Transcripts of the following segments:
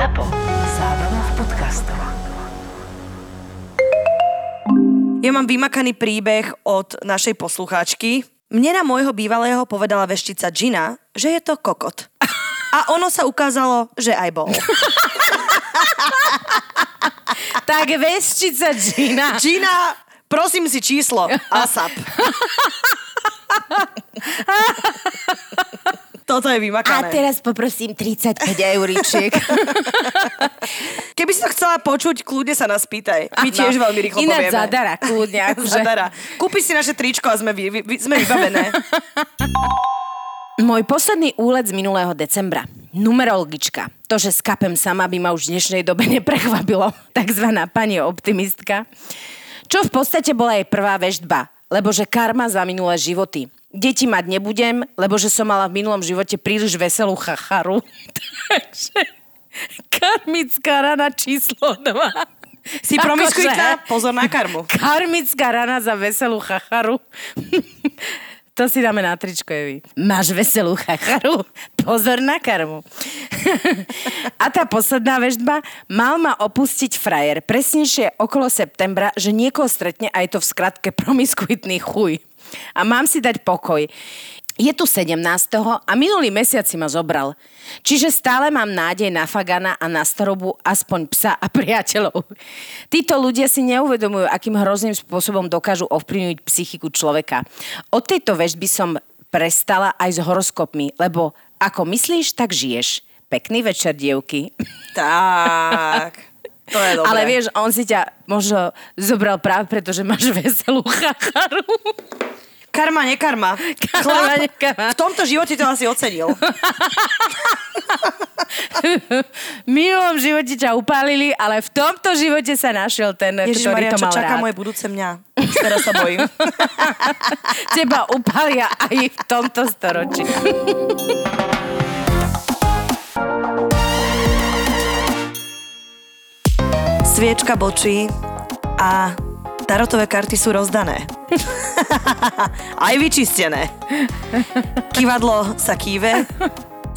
ZAPO. Zábrná v podcastov. Ja mám vymakaný príbeh od našej poslucháčky. Mne na môjho bývalého povedala veštica Gina, že je to kokot. A ono sa ukázalo, že aj bol. Tak vesčica Gina. Gina, prosím si číslo. ASAP. Toto je A vymakané. teraz poprosím 35 euričiek. Keby si to chcela počuť, kľudne sa nás pýtaj. My tiež veľmi rýchlo Ináč povieme. zadara, kľudne. Akože. Zadara. Kúpi si naše tričko a sme, vy, vy, sme vybavené. Môj posledný úlet z minulého decembra. Numerologička. To, že skapem sama, by ma už v dnešnej dobe neprekvapilo. Takzvaná pani optimistka. Čo v podstate bola jej prvá veštba. Lebo že karma za minulé životy. Deti mať nebudem, lebo že som mala v minulom živote príliš veselú chacharu. Takže karmická rana číslo 2. Si promiskuitná? Pozor na karmu. Karmická rana za veselú chacharu. To si dáme na tričko, Evi. Máš veselú chacharu? Pozor na karmu. A tá posledná vežba. Mal ma opustiť frajer. Presnejšie okolo septembra, že niekoho stretne a je to v skratke promiskuitný chuj. A mám si dať pokoj. Je tu 17. a minulý mesiac si ma zobral. Čiže stále mám nádej na Fagana a na starobu aspoň psa a priateľov. Títo ľudia si neuvedomujú, akým hrozným spôsobom dokážu ovplyvniť psychiku človeka. Od tejto vežby som prestala aj s horoskopmi, lebo ako myslíš, tak žiješ. Pekný večer, dievky. Tak. To je dobré. Ale vieš, on si ťa možno zobral práve preto, že máš veselú chacharu. Karma, nekarma. Karma, nekarma. v tomto živote to asi ocenil. V minulom živote ťa upálili, ale v tomto živote sa našiel ten, Ježiš ktorý Maria, to čo mal čaká rád. moje budúce mňa. Už teraz sa bojím. Teba upália aj v tomto storočí. Sviečka bočí a tarotové karty sú rozdané. Aj vyčistené. Kývadlo sa kýve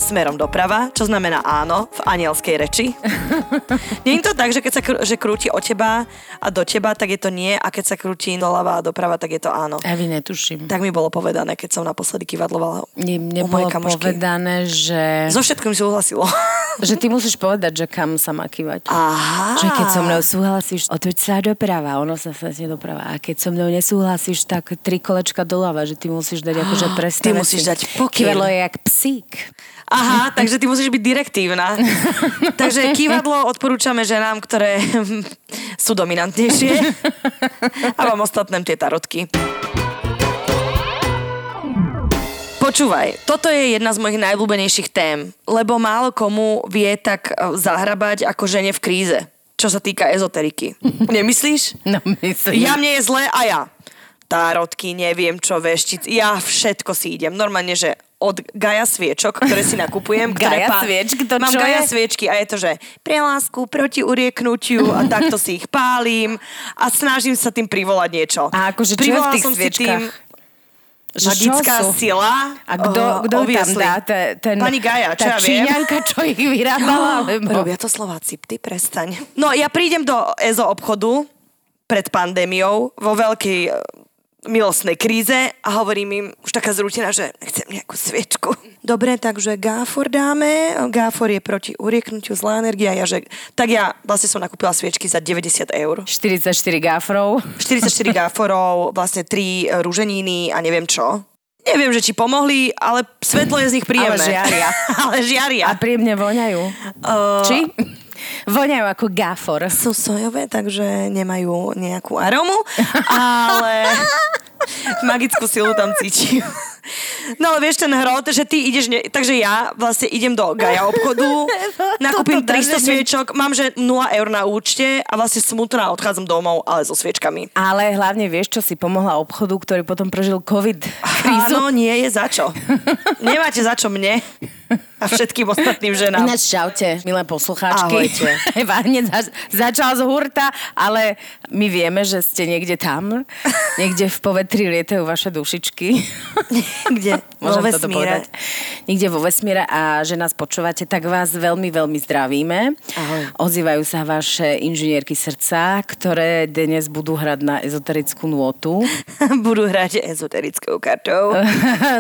smerom doprava, čo znamená áno v anielskej reči. Nie je to tak, že keď sa kr- že krúti od teba a do teba, tak je to nie a keď sa krúti doľava a doprava, tak je to áno. Evi, netuším. Tak mi bolo povedané, keď som naposledy kývadlovala Mne, mne u mojej kamošky. povedané, že, So všetkým súhlasilo. že ty musíš povedať, že kam sa má kývať. Aha. Že keď so mnou súhlasíš, otoč sa doprava, ono sa sa doprava. A keď so mnou nesúhlasíš, tak tri kolečka doľava, že ty musíš dať akože presné Ty musíš dať pokyn. Kývadlo je jak psík. Aha, takže ty musíš byť direktívna. takže kývadlo odporúčame ženám, ktoré sú dominantnejšie. A vám ostatném tie tarotky. Počúvaj, toto je jedna z mojich najblúbenejších tém, lebo málo komu vie tak eh, zahrabať ako žene v kríze, čo sa týka ezoteriky. Nemyslíš? No myslím. Ja mne je zle a ja. Tárotky, neviem čo, veštic. Ja všetko si idem. Normálne, že od Gaja sviečok, ktoré si nakupujem. ktoré Gaja sviečky, to Mám čo Gaja je? sviečky a je to, že pre lásku, proti urieknutiu a takto si ich pálim a snažím sa tým privolať niečo. A akože čo je v tých som si tým Že magická čo sú? sila. A kto, eh, kto tam dá? Te, ten, Pani Gaja, čo ja viem. Číňanka, čo ich vyrábala? Alebo... Robia to Slováci, ty prestaň. No ja prídem do EZO obchodu pred pandémiou vo veľkej milostnej kríze a hovorím im už taká zrútená, že chcem nejakú sviečku. Dobre, takže gáfor dáme. Gáfor je proti urieknutiu zlá energia. Ja, že, tak ja vlastne som nakúpila sviečky za 90 eur. 44 gáfrov. 44 gáforov, vlastne 3 rúženiny a neviem čo. Neviem, že či pomohli, ale svetlo je z nich príjemné. Ale žiaria. ale žiaria. A príjemne voňajú. Uh, Či? Voňajú ako gáfor. sú sojové, takže nemajú nejakú aromu, ale magickú silu tam cítim. No ale vieš ten hrot, že ty ideš, ne... takže ja vlastne idem do Gaja obchodu, nakúpim Toto 300 dáže mi- sviečok, mám že 0 eur na účte a vlastne smutná odchádzam domov, ale so sviečkami. Ale hlavne vieš, čo si pomohla obchodu, ktorý potom prežil COVID krízu. Áno, nie je za čo. Nemáte za čo mne. A všetkým ostatným ženám. Ináč čaute, milé poslucháčky. Ahojte. Za, začal z hurta, ale my vieme, že ste niekde tam. Niekde v povetri lietajú vaše dušičky. Kde? Vo Môžem vesmíre. Niekde vo vesmíre a že nás počúvate, tak vás veľmi, veľmi zdravíme. Ahoj. Ozývajú sa vaše inžinierky srdca, ktoré dnes budú hrať na ezoterickú nôtu Budú hrať ezoterickou kartou.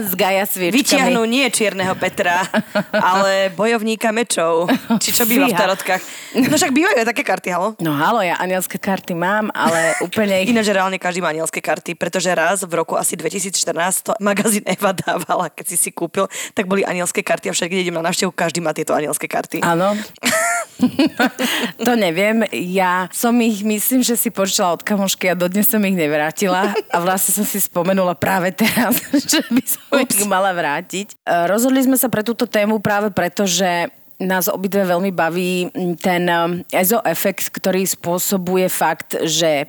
s Gaja sviečkami. Vytiahnu nie čierneho Petra, ale bojovníka mečov. Či čo býva v Fíha. tarotkách. No však bývajú aj také karty, halo? No halo, ja anielské karty mám, ale úplne ich... Ináč reálne každý má anielské karty, pretože raz v roku asi 2014 to magazín Eva dávala, keď si si kúpil, tak boli anielské karty a však keď idem na návštevu, každý má tieto anielské karty. Áno. to neviem. Ja som ich, myslím, že si požičala od kamošky a dodnes som ich nevrátila. A vlastne som si spomenula práve teraz, že by som ich mala vrátiť. E, Rozhodli sme sa pre túto tému práve preto, že nás obidve veľmi baví ten um, EZO efekt, ktorý spôsobuje fakt, že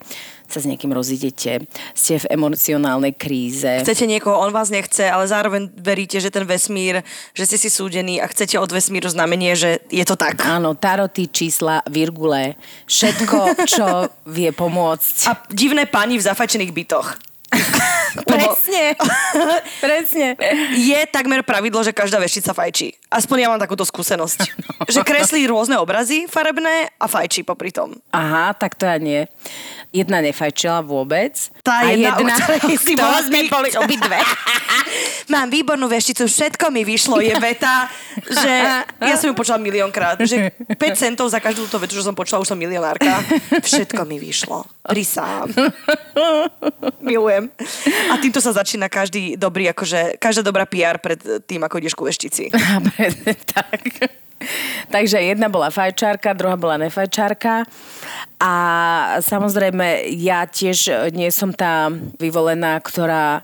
sa s niekým rozidete, ste v emocionálnej kríze. Chcete niekoho, on vás nechce, ale zároveň veríte, že ten vesmír, že ste si súdení a chcete od vesmíru znamenie, že je to tak. Áno, taroty, čísla, virgule, všetko, čo vie pomôcť. A divné pani v zafajčených bytoch. Presne. Presne. Je takmer pravidlo, že každá veštica fajčí. Aspoň ja mám takúto skúsenosť. Že kreslí rôzne obrazy farebné a fajčí popri tom. Aha, tak to ja nie. Jedna nefajčila vôbec. Tá a jedna, o jedna, ktorej si bola sme boli obidve. Mám výbornú vešticu, všetko mi vyšlo, je veta, že ja som ju počula miliónkrát, že 5 centov za každú túto vetu, čo som počula, už som milionárka. Všetko mi vyšlo. Prisám. Milujem. A týmto sa začína každý dobrý, akože, každá dobrá PR pred tým, ako ideš ku veštici. Tak. Takže jedna bola fajčárka, druhá bola nefajčárka. A samozrejme, ja tiež nie som tá vyvolená, ktorá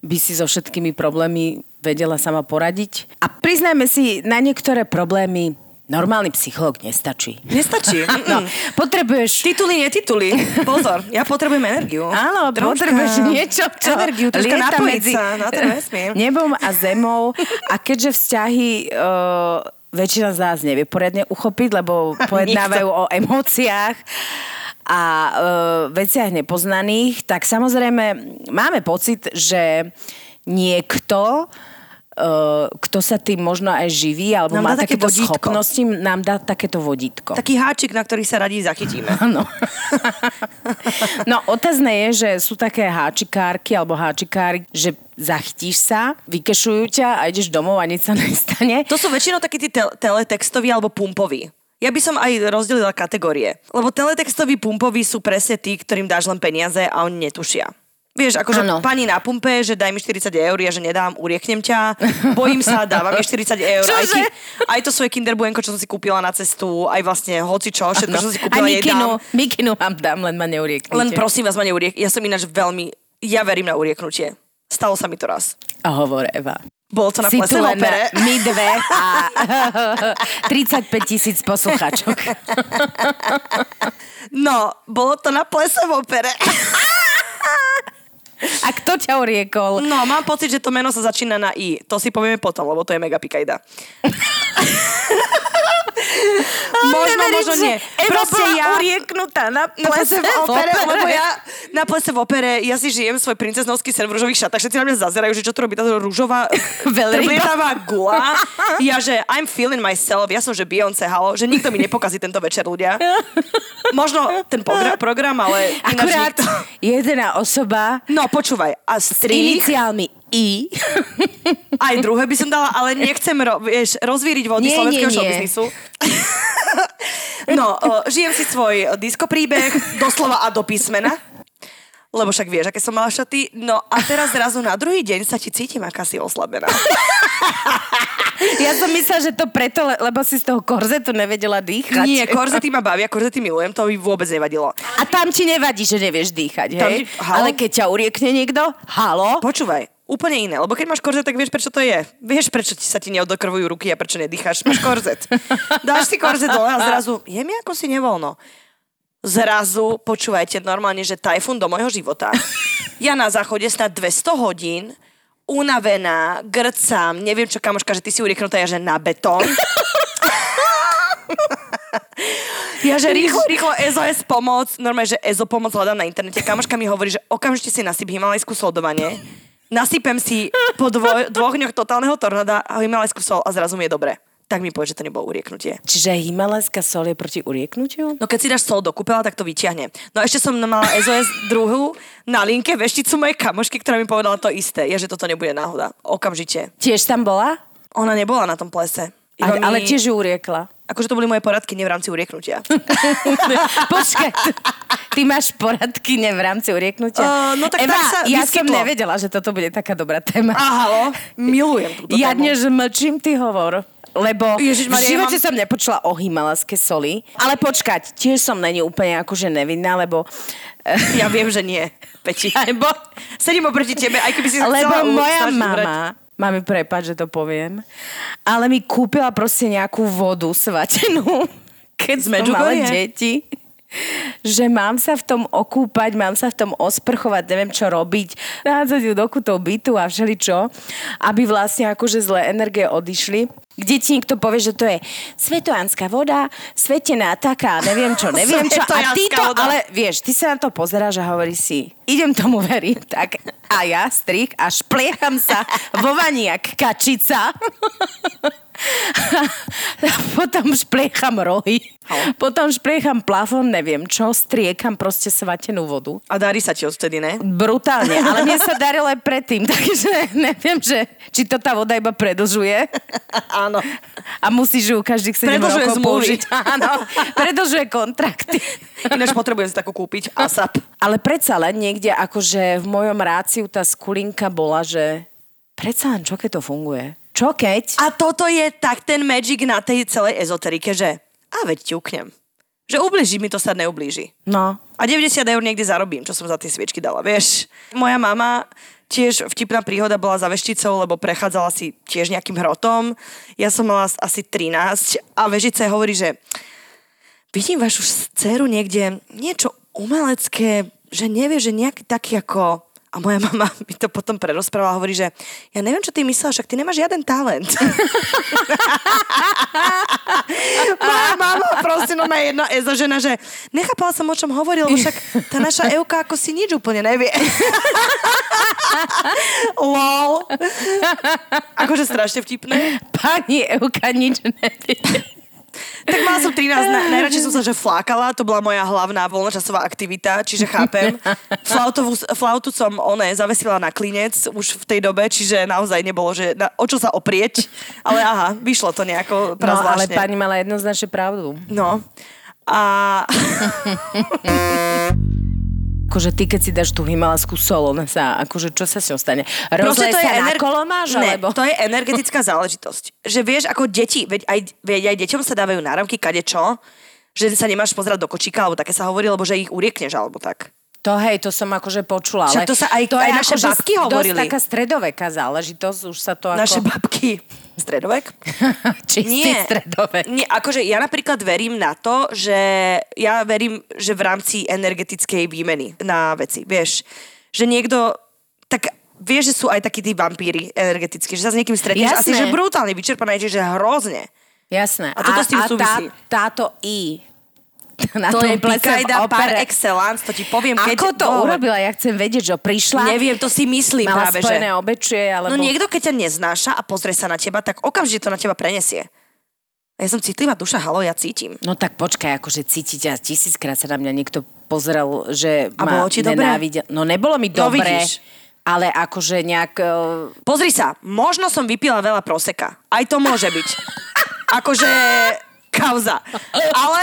by si so všetkými problémy vedela sama poradiť. A priznajme si, na niektoré problémy normálny psychológ nestačí. Nestačí. No, potrebuješ Tituly, netituly. Pozor, ja potrebujem energiu. Áno, Troška potrebuješ niečo, čo Energiu, troška lieta medzi na ten vesmír. nebom a zemou. A keďže vzťahy uh, väčšina z nás nevie poriadne uchopiť, lebo pojednávajú o emóciách a uh, veciach nepoznaných, tak samozrejme máme pocit, že niekto kto sa tým možno aj živí, alebo Nám má takéto vodítko. schopnosti, nám dá takéto vodítko. Taký háčik, na ktorý sa radí zachytíme. Áno. no, otázne je, že sú také háčikárky alebo háčikári, že zachytíš sa, vykešujú ťa a ideš domov a nič sa nestane. To sú väčšinou takí tí tel- teletextoví alebo pumpoví. Ja by som aj rozdelila kategórie. Lebo teletextoví pumpoví sú presne tí, ktorým dáš len peniaze a oni netušia. Vieš, akože Áno. pani na pumpe, že daj mi 40 eur, ja že nedám, urieknem ťa, bojím sa, dávam mi 40 eur. Aj, Čože? ti, aj to svoje kinderbuenko, čo som si kúpila na cestu, aj vlastne hoci čo, všetko, čo som si kúpila, jej dám. mikinu vám dám, len ma neurieknite. Len prosím vás ma neuriek. Ja som ináč veľmi, ja verím na urieknutie. Stalo sa mi to raz. A hovor, Eva. Bolo to na plese opere. my dve a 35 tisíc poslucháčok. No, bolo to na plese v opere. A kto ťa uriekol? No, mám pocit, že to meno sa začína na I. To si povieme potom, lebo to je mega pikajda. možno, možno nie. Eva Proste bola ja... urieknutá na plese v opere, lebo ja na plese v opere, ja si žijem svoj princeznovský sen v rúžových šatách, všetci na mňa zazerajú, že čo tu robí táto rúžová Veľryba. trblietavá gula. Ja, že I'm feeling myself, ja som, že Beyoncé, halo, že nikto mi nepokazí tento večer, ľudia. Možno ten pogra- program, ale Akurát nikto. jedna osoba No, počúvaj, a s strých, iniciálmi I. aj druhé by som dala, ale nechcem ro- vieš, rozvíriť vody Nie, slovenského showbiznisu. no, o, žijem si svoj disko príbeh, doslova a do písmena. Lebo však vieš, aké som mala šaty. No a teraz zrazu na druhý deň sa ti cítim aká si oslabená. Ja som myslela, že to preto, le- lebo si z toho korzetu nevedela dýchať. Nie, korzety ma bavia, korzety milujem, to by vôbec nevadilo. A tam ti nevadí, že nevieš dýchať, Tam hej? halo? Ale keď ťa uriekne niekto, halo? Počúvaj, úplne iné, lebo keď máš korzet, tak vieš, prečo to je. Vieš, prečo ti sa ti neodokrvujú ruky a prečo nedýcháš. Máš korzet. Dáš si korzet dole a zrazu, je mi ako si nevoľno. Zrazu, počúvajte, normálne, že tajfún do môjho života. Ja na záchode snad 200 hodín unavená, grcam, neviem čo, kamoška, že ty si urieknutá, ja že na betón. Ja, že rýchlo, rýchlo SOS pomoc, normálne, že EZO pomoc hľadám na internete. Kamoška mi hovorí, že okamžite si nasyp himalajskú soldovanie, nasypem si po dvoj, dvoch dňoch totálneho tornáda himalajskú sol a zrazu mi je dobre. Tak mi povie, že to nebolo urieknutie. Čiže himalajská sol je proti urieknutiu? No keď si dáš sol do kúpela, tak to vyťahne. No ešte som mala SOS druhú na linke vešticu mojej kamošky, ktorá mi povedala to isté. Je, že toto nebude náhoda. Okamžite. Tiež tam bola? Ona nebola na tom plese. Iba ale mi- tiež ju uriekla. Akože to boli moje poradky, nie v rámci urieknutia. Počkaj, ty máš poradky ne v rámci urieknutia? Uh, no tak Eva, tak sa ja som vyskytlo. nevedela, že toto bude taká dobrá téma. A halo, milujem túto ja tému. dnes mlčím, ty hovor. Lebo v Ježišmaria, živote ja som nepočula o himalajské soli. Ale počkať, tiež som není úplne akože nevinná, lebo... Ja viem, že nie, Peti. Lebo, Sedím oproti tebe, aj keby si lebo moja mama, mami prepáč, že to poviem, ale mi kúpila proste nejakú vodu svatenú, keď sme mali deti že mám sa v tom okúpať, mám sa v tom osprchovať, neviem čo robiť, nádzať ju do kutov bytu a všeličo, aby vlastne akože zlé energie odišli. Kde ti niekto povie, že to je svetojanská voda, svetená taká, neviem čo, neviem čo. A ty to, ale vieš, ty sa na to pozeráš a hovoríš si, idem tomu veriť, tak a ja strik a špliecham sa vo vani jak kačica. Potom špliecham rohy. Potom špliecham plafón, neviem čo, striekam proste svatenú vodu. A darí sa ti odtedy, ne? Brutálne, ale mne sa darilo aj predtým, takže neviem, že, či to tá voda iba predlžuje Áno. a musíš ju každých 7 Predlžuje rokov zmluvy. použiť. Áno, predlžuje kontrakty. Ináč potrebujem si takú kúpiť. ASAP. Ale predsa len niekde akože v mojom ráciu tá skulinka bola, že predsa len čo keď to funguje? Čo keď? A toto je tak ten magic na tej celej ezoterike, že a veď ťuknem. Že ubliží mi to sa neublíži. No, A 90 eur niekde zarobím, čo som za tie sviečky dala, vieš. Moja mama tiež vtipná príhoda bola za vešticou, lebo prechádzala si tiež nejakým hrotom. Ja som mala asi 13 a vežice hovorí, že vidím vašu dceru niekde niečo umelecké, že nevie, že nejaký taký ako... A moja mama mi to potom prerozprávala a hovorí, že ja neviem, čo ty myslela, však ty nemáš žiaden talent. moja mama proste no má jedna ezo žena, že nechápala som, o čom hovoril, však tá naša Euka ako si nič úplne nevie. Lol. Akože strašne vtipné. pani Euka nič nevie. Tak mala som 13, na, najradšej som sa, že flákala, to bola moja hlavná voľnočasová aktivita, čiže chápem. Flautovú, flautu som one zavesila na klinec už v tej dobe, čiže naozaj nebolo, že na, o čo sa oprieť, ale aha, vyšlo to nejako No, ale prazvláštne. pani mala jednoznačne pravdu. No. A Akože ty, keď si dáš tú himalajskú sol, ona sa, akože čo sa s ňou stane? Rozleje sa na ener- kolo máš, ne, alebo? to je energetická záležitosť. Že vieš, ako deti, veď aj, veď aj deťom sa dávajú náramky kadečo, že sa nemáš pozerať do kočíka, alebo také sa hovorí, lebo že ich uriekneš, alebo tak. To hej, to som akože počula. Však ale to sa aj- to aj je naše akože babky hovorili. taká stredoveká záležitosť, už sa to ako... Naše babky. Stredovek? Čistý Nie. stredovek. Nie, akože ja napríklad verím na to, že ja verím, že v rámci energetickej výmeny na veci, vieš, že niekto, tak vieš, že sú aj takí tí vampíry energetickí, že sa s niekým stretneš asi, Jasné. že brutálne vyčerpané, že hrozne. Jasné. A toto s tým súvisí. Tá, táto I na to tom je plese v Pikajda par opere. excellence, to ti poviem, keď... Ako to no, urobila? Ja chcem vedieť, že prišla, Neviem, to si myslím mala práve, spojené že... obečie, alebo... No niekto, keď ťa neznáša a pozrie sa na teba, tak okamžite to na teba prenesie. A ja som citlivá duša, halo, ja cítim. No tak počkaj, akože cítiť a tisíckrát sa na mňa niekto pozrel, že A ma bolo ti dobre? nenávidel. No nebolo mi No dobre, vidíš. ale akože nejak... eh, Pozri sa, možno som vypila veľa proseka. Aj to môže byť. akože kauza. Ale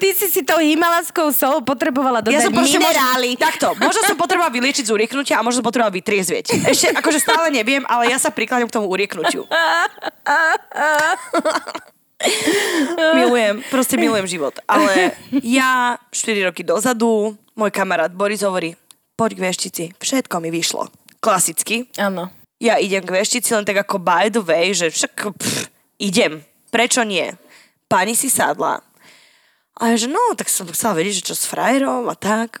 Ty si si tou himalaskou solou potrebovala dodať ja som minerály. Možno, takto, možno som potrebovala vyliečiť z urieknutia a možno som potrebovala vytriezvieť. Ešte akože stále neviem, ale ja sa prikladám k tomu urieknutiu. milujem, proste milujem život. Ale ja 4 roky dozadu, môj kamarát Boris hovorí, poď k veštici, všetko mi vyšlo. Klasicky. Áno. Ja idem k veštici len tak ako by the way, že však pff, idem. Prečo nie? Pani si sadla. A ja, že no, tak som chcela vedieť, že čo s frajerom a tak.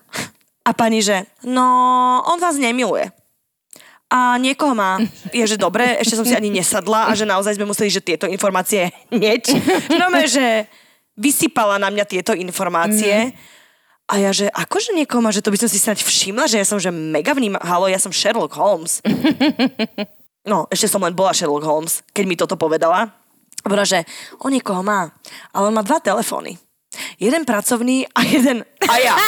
A pani, že no, on vás nemiluje. a niekoho má. Je, že dobre, ešte som si ani nesadla a že naozaj sme museli, že tieto informácie hneď. No, že vysypala na mňa tieto informácie. A ja, že akože niekoho má, že to by som si snať všimla, že ja som že mega vníma. Halo, ja som Sherlock Holmes. No, ešte som len bola Sherlock Holmes, keď mi toto povedala. Bola, že o niekoho má, ale on má dva telefóny. Jeden pracovný a jeden a ja.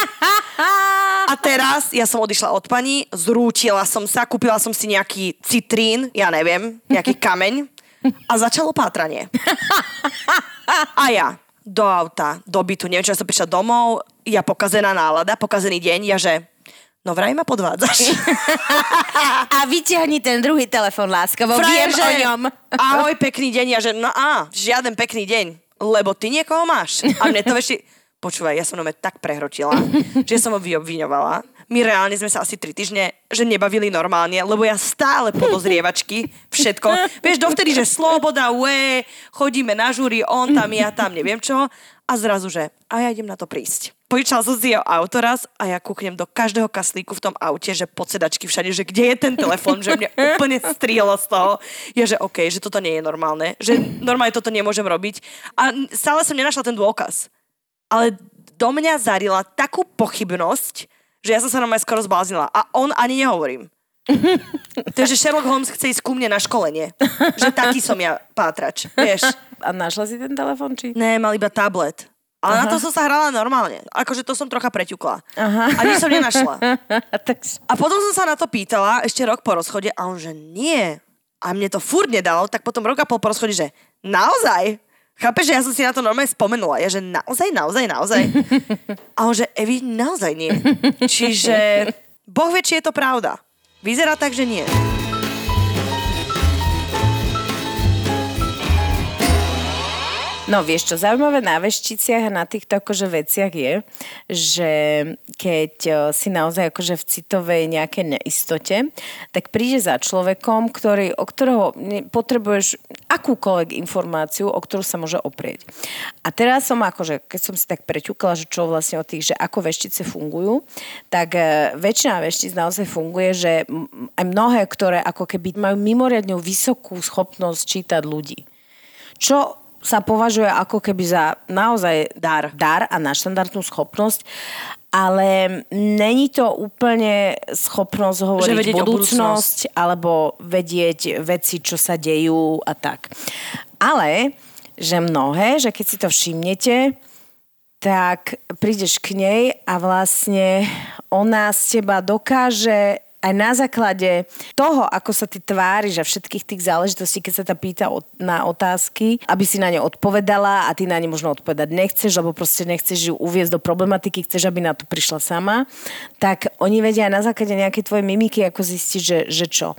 A teraz ja som odišla od pani, zrútila som sa, kúpila som si nejaký citrín, ja neviem, nejaký kameň a začalo pátranie. A ja do auta, do bytu, neviem, čo ja som prišla domov, ja pokazená nálada, pokazený deň, ja že No vraj ma podvádzaš. A vyťahni ten druhý telefon, láskavo. Frajer, Viem že o ňom. Ahoj, pekný deň. Ja že, no a, žiaden pekný deň. Lebo ty niekoho máš. A mne to ešte... Počúvaj, ja som nome tak prehrotila, že som ho vyobviňovala. My reálne sme sa asi tri týždne, že nebavili normálne, lebo ja stále podozrievačky, všetko. Vieš, dovtedy, že sloboda, ue, chodíme na žúry, on tam, ja tam, neviem čo. A zrazu, že a ja idem na to prísť. Požičal som si jeho auto raz a ja kúknem do každého kaslíku v tom aute, že pod sedačky všade, že kde je ten telefon, že mne úplne strihlo z toho. Je, že OK, že toto nie je normálne, že normálne toto nemôžem robiť. A stále som nenašla ten dôkaz. Ale do mňa zarila takú pochybnosť, že ja som sa na skoro zbláznila. A on ani nehovorím. Takže Sherlock Holmes chce ísť ku mne na školenie. Že taký som ja pátrač, vieš. A našla si ten telefon, či? Ne, mal iba tablet. Ale Aha. na to som sa hrala normálne. Akože to som trocha preťukla. Aha. A nič som nenašla. A potom som sa na to pýtala ešte rok po rozchode a on, že nie. A mne to furt nedalo, tak potom rok a pol po rozchode, že naozaj? Chápeš, že ja som si na to normálne spomenula. Ja, že naozaj, naozaj, naozaj. A on, že Evi, naozaj nie. Čiže Boh vie, či je to pravda. Vyzerá tak, že nie. No vieš čo, zaujímavé na vešticiach a na týchto akože veciach je, že keď e, si naozaj akože v citovej nejakej neistote, tak príde za človekom, ktorý, o ktorého potrebuješ akúkoľvek informáciu, o ktorú sa môže oprieť. A teraz som akože, keď som si tak preťukla, že čo vlastne o tých, že ako veštice fungujú, tak e, väčšina veštic naozaj funguje, že aj mnohé, ktoré ako keby majú mimoriadne vysokú schopnosť čítať ľudí. Čo sa považuje ako keby za naozaj dar, dar a naštandardnú schopnosť, ale není to úplne schopnosť hovoriť budúcnosť, budúcnosť alebo vedieť veci, čo sa dejú a tak. Ale, že mnohé, že keď si to všimnete, tak prídeš k nej a vlastne ona z teba dokáže aj na základe toho, ako sa ty tváriš a všetkých tých záležitostí, keď sa ta pýta na otázky, aby si na ne odpovedala a ty na ne možno odpovedať nechceš, lebo proste nechceš ju uviezť do problematiky, chceš, aby na to prišla sama, tak oni vedia aj na základe nejakej tvojej mimiky, ako zistiť, že, že čo.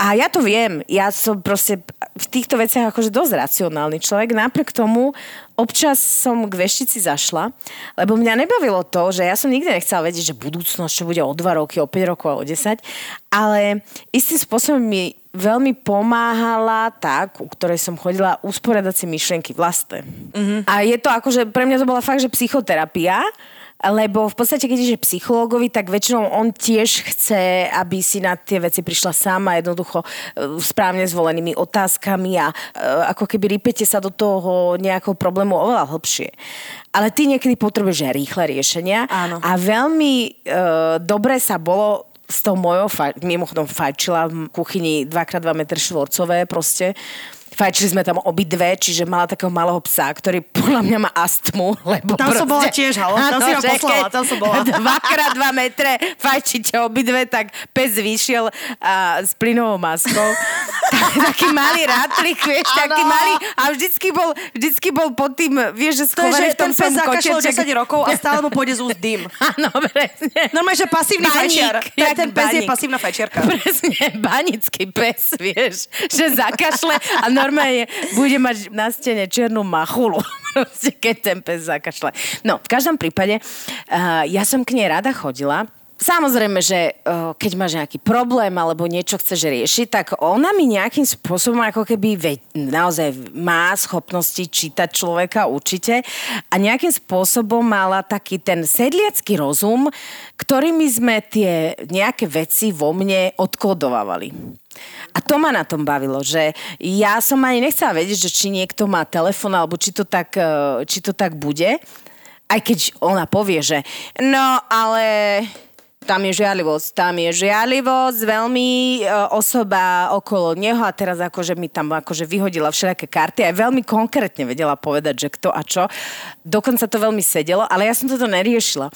A ja to viem, ja som proste v týchto veciach akože dosť racionálny človek, napriek tomu občas som k veštici zašla, lebo mňa nebavilo to, že ja som nikdy nechcela vedieť, že budúcnosť, čo bude o 2 roky, o 5 rokov a o 10, ale istým spôsobom mi veľmi pomáhala tak, u ktorej som chodila, usporiadať si myšlienky vlastné. Mm-hmm. A je to akože, pre mňa to bola fakt, že psychoterapia, lebo v podstate, keď ide psychológovi, tak väčšinou on tiež chce, aby si na tie veci prišla sama jednoducho e, správne zvolenými otázkami a e, ako keby rypete sa do toho nejakého problému oveľa hlbšie. Ale ty niekedy potrebuješ rýchle riešenia Áno. a veľmi e, dobre sa bolo s tou mojou, mimochodom fajčila v kuchyni 2x2 m štvorcové proste, Fajčili sme tam obidve, čiže mala takého malého psa, ktorý podľa mňa má astmu. Lebo tam proste, som bola tiež, halo? Tam si ma poslala, tam som bola. Dvakrát dva metre fajčíte obidve, tak pes vyšiel a, s plynovou maskou. taký malý rátlik, vieš, ano. taký malý. A vždycky bol, vždycky bol pod tým, vieš, že schovaný v tom ten pes zakašľal 10 rokov a stále mu pôjde z úst dým. Áno, presne. Normálne, že pasívny fajčiar. Ten pes je pasívna fajčiarka. Presne, banický pes, vieš, že zakašle a normálne normálne bude mať na stene čiernu machulu, keď ten pes zakašle. No, v každom prípade, uh, ja som k nej rada chodila, Samozrejme, že uh, keď máš nejaký problém alebo niečo chceš riešiť, tak ona mi nejakým spôsobom ako keby ve, naozaj má schopnosti čítať človeka určite a nejakým spôsobom mala taký ten sedliacký rozum, ktorými sme tie nejaké veci vo mne odkodovávali. A to ma na tom bavilo, že ja som ani nechcela vedieť, že či niekto má telefon alebo či to tak, eh, či to tak bude. Aj keď ona povie, že no ale tam je žiarlivosť, tam je žiarlivosť, veľmi e, osoba okolo neho a teraz akože mi tam akože vyhodila všelijaké karty a veľmi konkrétne vedela povedať, že kto a čo. Dokonca to veľmi sedelo, ale ja som toto neriešila.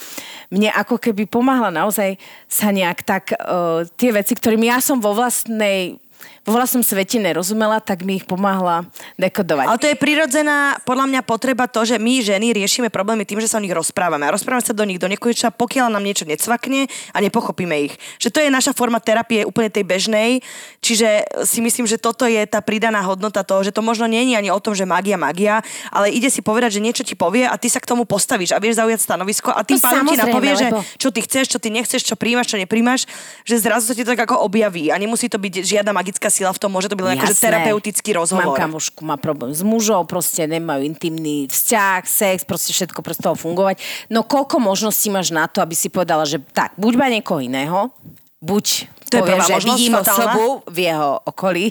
Mne ako keby pomáhla naozaj sa nejak tak uh, tie veci, ktorým ja som vo vlastnej vo vlastnom svete nerozumela, tak mi ich pomáhla dekodovať. Ale to je prirodzená, podľa mňa, potreba to, že my ženy riešime problémy tým, že sa o nich rozprávame. A rozprávame sa do nich do nekonečna, pokiaľ nám niečo necvakne a nepochopíme ich. Že to je naša forma terapie úplne tej bežnej. Čiže si myslím, že toto je tá pridaná hodnota toho, že to možno nie je ani o tom, že magia, magia, ale ide si povedať, že niečo ti povie a ty sa k tomu postavíš a vieš zaujať stanovisko a tým To pádom ti napovie, že čo ty chceš, čo ty nechceš, čo príjmaš, čo nepríjmaš, že zrazu sa ti to tak ako objaví a nemusí to byť žiadna magická sila v tom, môže to byť len akože terapeutický rozhovor. Mám kamošku, má problém s mužom, proste nemajú intimný vzťah, sex, proste všetko pre toho fungovať. No koľko možností máš na to, aby si povedala, že tak, buď má niekoho iného, buď To je povie, prvá že vidím osobu v jeho okolí,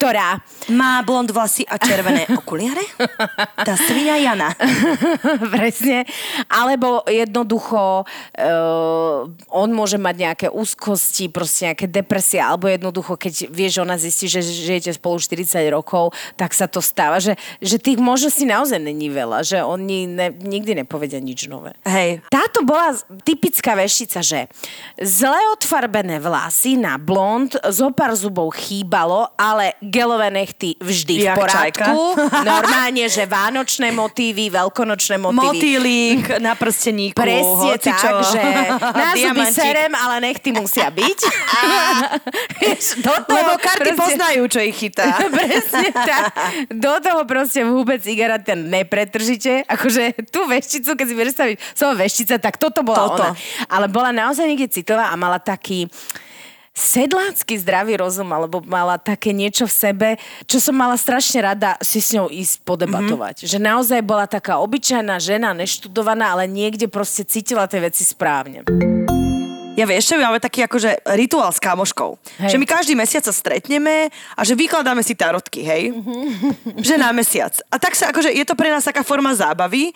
ktorá Má blond vlasy a červené okuliare? Tá svinia Jana. Presne. Alebo jednoducho uh, on môže mať nejaké úzkosti, proste nejaké depresie, alebo jednoducho, keď vieš, ona zistí, že žijete spolu 40 rokov, tak sa to stáva, že, že tých možností naozaj není veľa, že oni ne, nikdy nepovedia nič nové. Hej. Táto bola typická veštica, že zle odfarbené vlasy na blond, zo pár zubov chýbalo, ale gelové nechty vždy Jak v poradku. čajka. Normálne, že vánočné motívy, veľkonočné motívy. Motýlík na prsteníku. Presne hocičo. tak, že na zuby serem, ale nechty musia byť. Do toho Lebo karty proste- poznajú, čo ich chytá. Presne tak. Do toho proste vôbec Igara ten nepretržite. Akože tú vešticu, keď si predstavíš slovo veštica, tak toto bola Toto. ona. Ale bola naozaj niekde citová a mala taký sedlácky zdravý rozum, alebo mala také niečo v sebe, čo som mala strašne rada si s ňou ísť podebatovať. Mm-hmm. Že naozaj bola taká obyčajná žena, neštudovaná, ale niekde proste cítila tie veci správne. Ja vieš, my máme taký akože rituál s kamoškou. Hej. Že my každý mesiac sa stretneme a že vykladáme si tarotky, hej? že na mesiac. A tak sa akože, je to pre nás taká forma zábavy,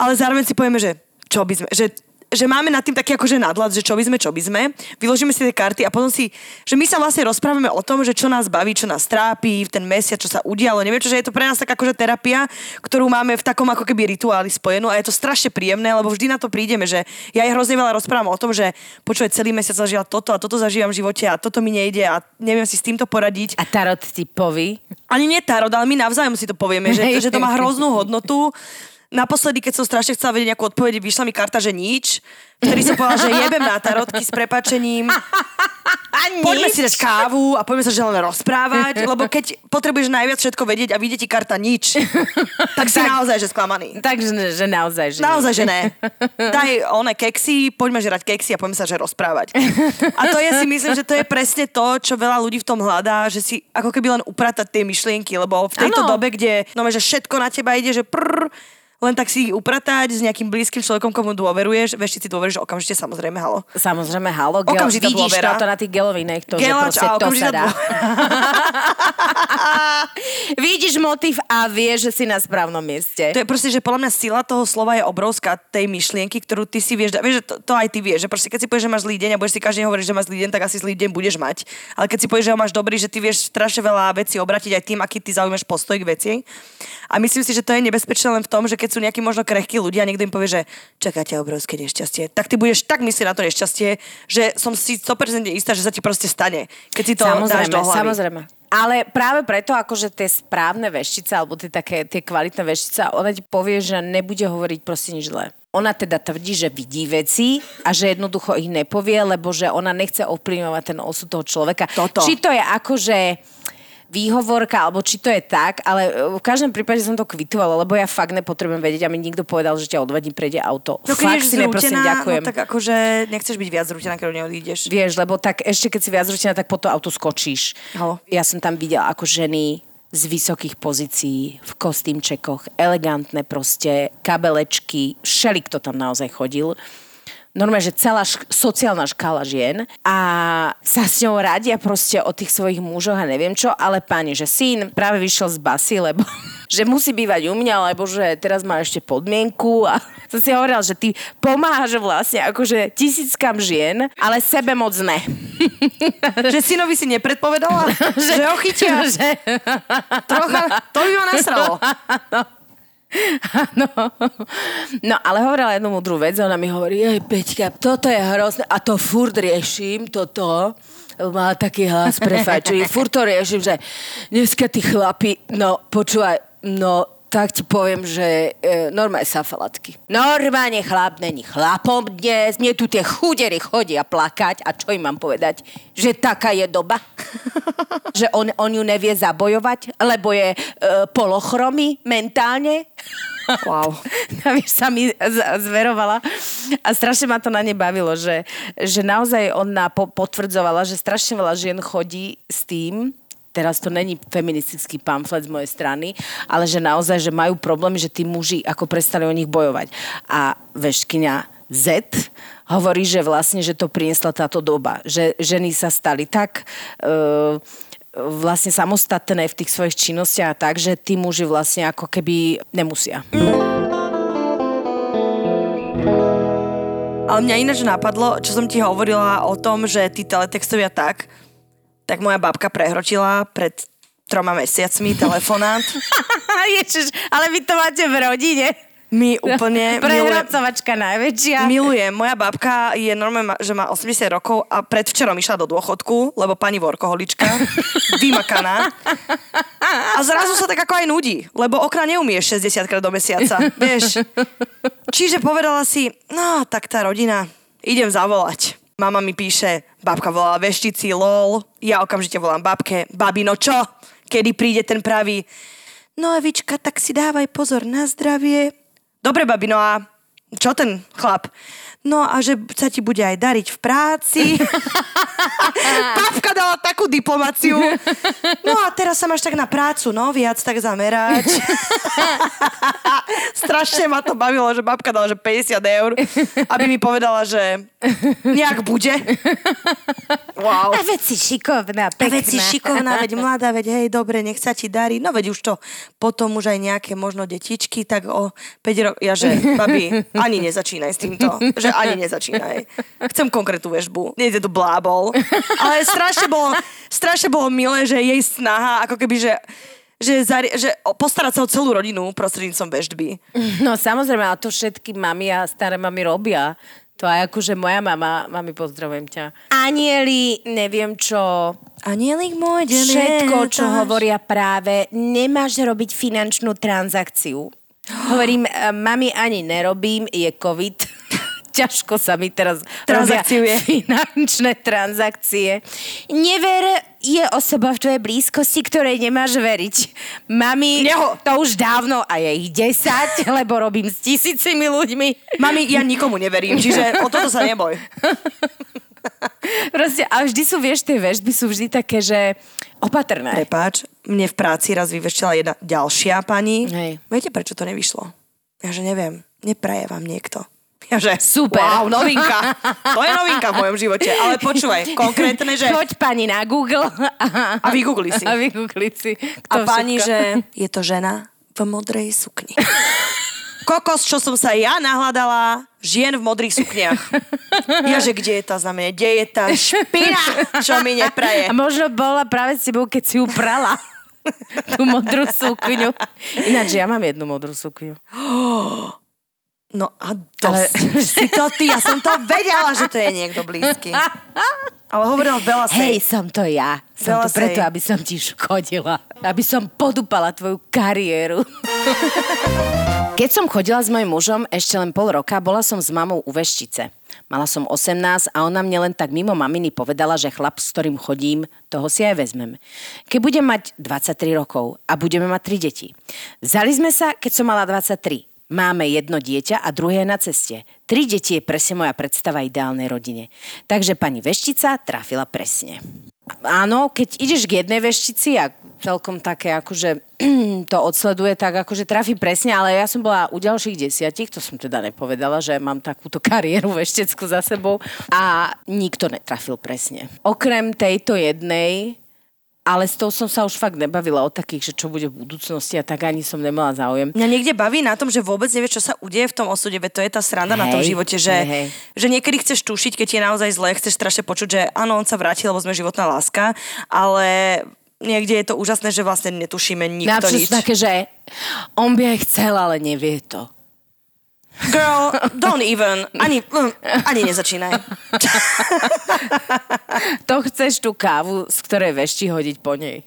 ale zároveň si povieme, že čo by sme, že že máme nad tým taký akože nadhľad, že čo by sme, čo by sme. Vyložíme si tie karty a potom si, že my sa vlastne rozprávame o tom, že čo nás baví, čo nás trápi, v ten mesiac, čo sa udialo. Neviem, čo, že je to pre nás taká akože terapia, ktorú máme v takom ako keby rituáli spojenú a je to strašne príjemné, lebo vždy na to prídeme, že ja aj hrozne veľa rozprávam o tom, že počuje celý mesiac zažila toto a toto zažívam v živote a toto mi nejde a neviem si s týmto poradiť. A tarot ti poví, Ani nie tarot, ale my navzájom si to povieme, že, že to má hroznú hodnotu. Naposledy, keď som strašne chcela vedieť nejakú odpoveď, vyšla mi karta, že nič. Vtedy som povedala, že jebem na tarotky s prepačením. Poďme si dať kávu a poďme sa že len rozprávať, lebo keď potrebuješ najviac všetko vedieť a vyjde ti karta nič, tak si naozaj, že sklamaný. Takže že naozaj, že Naozaj, že ne. Daj one keksy, poďme žrať keksy a poďme sa že rozprávať. A to je si myslím, že to je presne to, čo veľa ľudí v tom hľadá, že si ako keby len upratať tie myšlienky, lebo v tejto Áno. dobe, kde no, že všetko na teba ide, že prr, len tak si ich upratať s nejakým blízkym človekom, komu dôveruješ, vieš, si dôveruješ okamžite, samozrejme, halo. Samozrejme, halo, gel, Okamžitá vidíš dôvera. to, na tých gelovinách, to, že Gelač a to sa dá. vidíš motiv a vieš, že si na správnom mieste. To je proste, že podľa mňa sila toho slova je obrovská, tej myšlienky, ktorú ty si vieš, vieš, že to, to aj ty vieš, že proste keď si povieš, že máš zlý deň a budeš si každý hovoriť, že máš zlý deň, tak asi zlý deň budeš mať. Ale keď si povieš, že ho máš dobrý, že ty vieš strašne veľa vecí obratiť aj tým, aký ty zaujímaš postoj k veci. A myslím si, že to je nebezpečné len v tom, že keď sú nejakí možno krehkí ľudia a niekto im povie, že čakáte obrovské nešťastie, tak ty budeš tak myslieť na to nešťastie, že som si 100% istá, že sa ti proste stane, keď si to dáš do hlavy. samozrejme. Ale práve preto, akože tie správne veštice, alebo tie také, tie kvalitné veštice, ona ti povie, že nebude hovoriť proste nič zlé. Ona teda tvrdí, že vidí veci a že jednoducho ich nepovie, lebo že ona nechce ovplyvňovať ten osud toho človeka. Toto. Či to je akože výhovorka, alebo či to je tak, ale e, v každom prípade som to kvitovala, lebo ja fakt nepotrebujem vedieť, a mi niekto povedal, že ťa odvedí prejde auto. No, fakt si neprosím, zrútená, ďakujem. No tak akože nechceš byť viac zrútená, keď neodídeš. Vieš, lebo tak ešte keď si viac rutina, tak po to auto skočíš. Halo. Ja som tam videla ako ženy z vysokých pozícií, v kostýmčekoch, elegantné proste, kabelečky, všelik to tam naozaj chodil. Normálne, že celá šk- sociálna škála žien a sa s ňou radia proste o tých svojich mužoch a neviem čo, ale pani, že syn práve vyšiel z basy, lebo že musí bývať u mňa, lebo že teraz má ešte podmienku a som si hovorila, že ty pomáhaš vlastne akože tisíckam žien, ale sebe moc ne. Že synovi si nepredpovedala, že ho chytia. že, Trocha, to by ma nasralo. no. No, ale hovorila jednu múdru vec, ona mi hovorí, jej Peťka, toto je hrozné. A to furt riešim, toto. Má taký hlas prefajčujú. Furt to riešim, že dneska tí chlapi, no počúvaj, no tak ti poviem, že e, normálne safalatky. Normálne chlap není chlapom dnes. Mne tu tie chudery chodia plakať. A čo im mám povedať? Že taká je doba? že on, on ju nevie zabojovať, lebo je e, polochromy mentálne? Wow. A vieš, sa mi zverovala a strašne ma to na ne bavilo, že, že naozaj ona po- potvrdzovala, že strašne veľa žien chodí s tým, teraz to není feministický pamflet z mojej strany, ale že naozaj, že majú problémy, že tí muži ako prestali o nich bojovať. A veškyňa Z hovorí, že vlastne, že to priniesla táto doba. Že ženy sa stali tak... Uh, vlastne samostatné v tých svojich činnostiach tak, že tí muži vlastne ako keby nemusia. Ale mňa ináč napadlo, čo som ti hovorila o tom, že tí teletextovia tak, tak moja babka prehročila pred troma mesiacmi telefonát. Ježiš, ale vy to máte v rodine. My úplne Prehracovačka najväčšia. milujem. Moja babka je normálne, že má 80 rokov a predvčerom išla do dôchodku, lebo pani workoholička, vymakaná. A zrazu sa tak ako aj nudí, lebo okna neumieš 60 krát do mesiaca, vieš. Čiže povedala si, no tak tá rodina, idem zavolať. Mama mi píše, babka volá veštici, lol. Ja okamžite volám babke, babino čo? Kedy príde ten pravý? No Evička, tak si dávaj pozor na zdravie. Dobre, babino, a čo ten chlap? No a že sa ti bude aj dariť v práci. Babka dala takú diplomáciu. No a teraz sa máš tak na prácu, no, viac tak zamerať. Strašne ma to bavilo, že babka dala, že 50 eur, aby mi povedala, že nejak bude. Wow. A veď si šikovná, A pekná. veď si šikovná, veď mladá, veď hej, dobre, nech sa ti darí. No veď už to potom už aj nejaké možno detičky, tak o 5 rokov, ja že, babi, ani nezačínaj s týmto, že ani nezačínaj. Chcem konkrétnu väžbu, nejde tu blábol. Ale strašne bolo, strašne bolo milé, že jej snaha, ako keby, že že, zari- že postarať sa o celú rodinu prostredníctvom vežby. No samozrejme, ale to všetky mami a staré mami robia. To aj akože moja mama, mami, pozdravujem ťa. Anieli, neviem čo, Anielik môj, všetko, čo hovoria práve, nemáš robiť finančnú transakciu. Hovorím, e, mami, ani nerobím, je COVID. Ťažko sa mi teraz Transakciuje. finančné transakcie. Never je osoba v tvojej blízkosti, ktorej nemáš veriť. Mami, Neho. to už dávno a je ich 10, lebo robím s tisícimi ľuďmi. Mami, ja nikomu neverím, čiže o toto sa neboj. Proste, a vždy sú, vieš, tie väžby sú vždy také, že opatrné. Prepáč, mne v práci raz vyveštila jedna ďalšia pani. Hej. Viete, prečo to nevyšlo? Ja že neviem, nepraje vám niekto. Ja že, Super. wow, novinka. To je novinka v mojom živote. Ale počúvaj, konkrétne, že... Choď pani na Google a, A vygoogli si. a vygoogli si. A kto pani, všetko. že je to žena v modrej sukni. Kokos, čo som sa ja nahľadala, žien v modrých sukniach. Ja, že kde je tá znamenie? Kde je tá špina, čo mi nepraje? A možno bola práve s tebou, keď si ju prala. Tú modrú sukňu. Ináč, ja mám jednu modrú sukňu. No a dosť. Ale... Si to ty, ja som to vedela, že to je niekto blízky. Ale hovoril veľa Hej, som to ja. Som Veľa to preto, sej. aby som ti škodila. Aby som podúpala tvoju kariéru. Keď som chodila s mojim mužom ešte len pol roka, bola som s mamou u veštice. Mala som 18 a ona mne len tak mimo maminy povedala, že chlap, s ktorým chodím, toho si aj vezmem. Keď budem mať 23 rokov a budeme mať 3 deti. Vzali sme sa, keď som mala 23. Máme jedno dieťa a druhé na ceste. Tri deti je presne moja predstava ideálnej rodine. Takže pani Veštica trafila presne. Áno, keď ideš k jednej veštici a celkom také akože to odsleduje, tak akože trafi presne, ale ja som bola u ďalších desiatich, to som teda nepovedala, že mám takúto kariéru veštecku za sebou a nikto netrafil presne. Okrem tejto jednej, ale s tou som sa už fakt nebavila o takých, že čo bude v budúcnosti a tak ani som nemala záujem. Mňa niekde baví na tom, že vôbec nevieš, čo sa udeje v tom osude, veď to je tá sranda na tom Hej, živote, že, hej, hej. že niekedy chceš tušiť, keď je naozaj zle, chceš strašne počuť, že áno, on sa vrátil, lebo sme životná láska, ale niekde je to úžasné, že vlastne netušíme nikto Najlepšie nič. také, že on by aj chcel, ale nevie to. Girl, don't even, ani, mm, ani nezačínaj. To chceš tú kávu, z ktorej vešti hodiť po nej.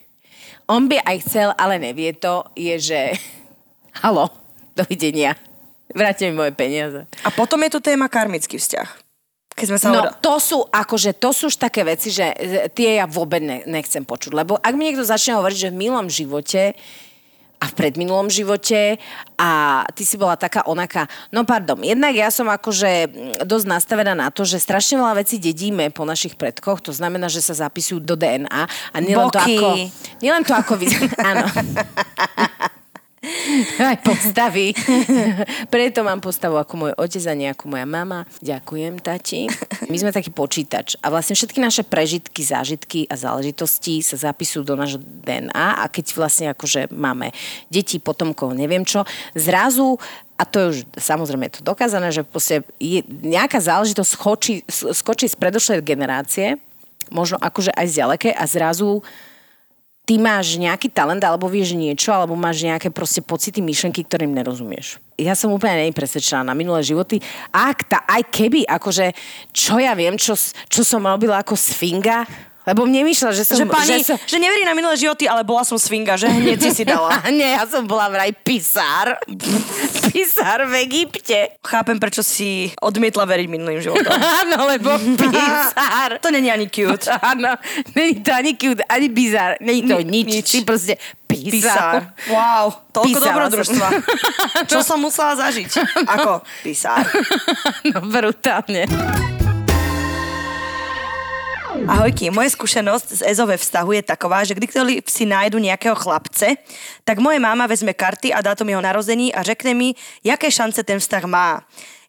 On by aj chcel, ale nevie to, je, že halo, dovidenia. Vráte mi moje peniaze. A potom je tu téma karmický vzťah. Keď sme sa No, hovorili- to sú, akože, to sú už také veci, že e, tie ja vôbec ne, nechcem počuť. Lebo ak mi niekto začne hovoriť, že v milom živote a v predminulom živote a ty si bola taká onaká. No pardon, jednak ja som akože mm, dosť nastavená na to, že strašne veľa vecí dedíme po našich predkoch, to znamená, že sa zapisujú do DNA a nielen to Boky. ako... Nielen to ako áno. Aj postavy. Preto mám postavu ako môj otec a nie ako moja mama. Ďakujem, tati. My sme taký počítač a vlastne všetky naše prežitky, zážitky a záležitosti sa zapisujú do nášho DNA a keď vlastne akože máme deti, potomkov, neviem čo, zrazu a to je už samozrejme je to dokázané, že je, nejaká záležitosť skočí, skočí z predošlej generácie, možno akože aj z ďalekej a zrazu ty máš nejaký talent, alebo vieš niečo, alebo máš nejaké proste pocity, myšlenky, ktorým nerozumieš. Ja som úplne není presvedčená na minulé životy. Ak tá, aj keby, akože, čo ja viem, čo, čo som robila ako sfinga, lebo mne myšla, že som... že pani, že som, že neverí na minulé životy, ale bola som sfinga, že hneď si si dala. Nie, ja som bola vraj pisár. pisár v Egypte. Chápem, prečo si odmietla veriť minulým životom. Áno, lebo pisár. To není ani cute. Áno, není to ani cute, ani bizar, není to Ni- nič. nič. Ty proste. Pisár. Wow, toľko Písala dobrodružstva. Čo som musela zažiť? Ako pisár. No, brutálne. Ahojky, moja skúsenosť z ve vztahu je taková, že kdykoliv si nájdu nejakého chlapce, tak moje máma vezme karty a dátum jeho narození a řekne mi, jaké šance ten vztah má.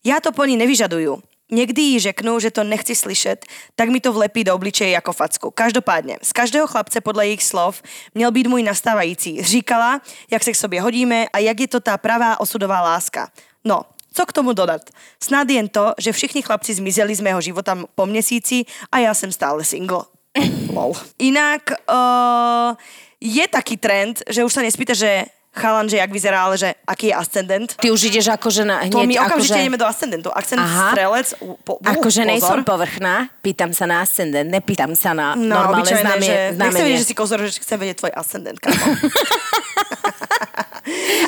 Já to po ní nevyžaduju. Někdy jí řeknu, že to nechci slyšet, tak mi to vlepí do obličeje jako facku. Každopádně, z každého chlapce podle jejich slov měl být můj nastávající. Říkala, jak se k sobě hodíme a jak je to tá pravá osudová láska. No, co k tomu dodat? Snad jen to, že všichni chlapci zmizeli z mého života po měsíci a já jsem stále single. Lol. Inak uh, je taký trend, že už sa nespýta, že chalan, že jak vyzerá, ale že aký je ascendent. Ty už ideš akože na hneď, To my okamžite akože, ideme do ascendentu. Akcent Aha. strelec, po, uh, akože nejsem povrchná, pýtam sa na ascendent, nepýtam sa na No, normálne obyčajné, znamie, že nechcem znamenie. vedieť, že si kozor, že chcem vedieť tvoj ascendent.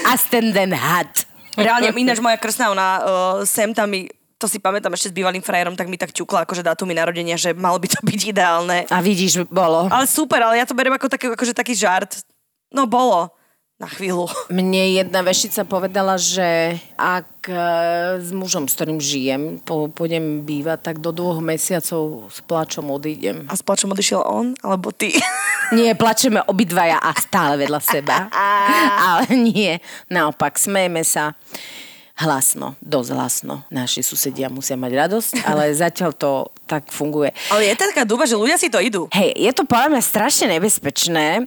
Ascendent had. Reálne, ináč moja krsná, ona uh, sem tam mi to si pamätám ešte s bývalým frajerom, tak mi tak ťukla akože dátumy narodenia, že malo by to byť ideálne. A vidíš, bolo. Ale super, ale ja to beriem ako taký, akože taký žart. No bolo. Na chvíľu. Mne jedna veštica povedala, že ak e, s mužom, s ktorým žijem, pôjdem bývať, tak do dvoch mesiacov s plačom odídem. A s plačom odišiel on, alebo ty? Nie, plačeme obidvaja a stále vedľa seba. Ale nie, naopak, smejeme sa hlasno, dosť hlasno. Naši susedia musia mať radosť, ale zatiaľ to tak funguje. Ale je to taká doba, že ľudia si to idú. Hej, je to podľa mňa strašne nebezpečné,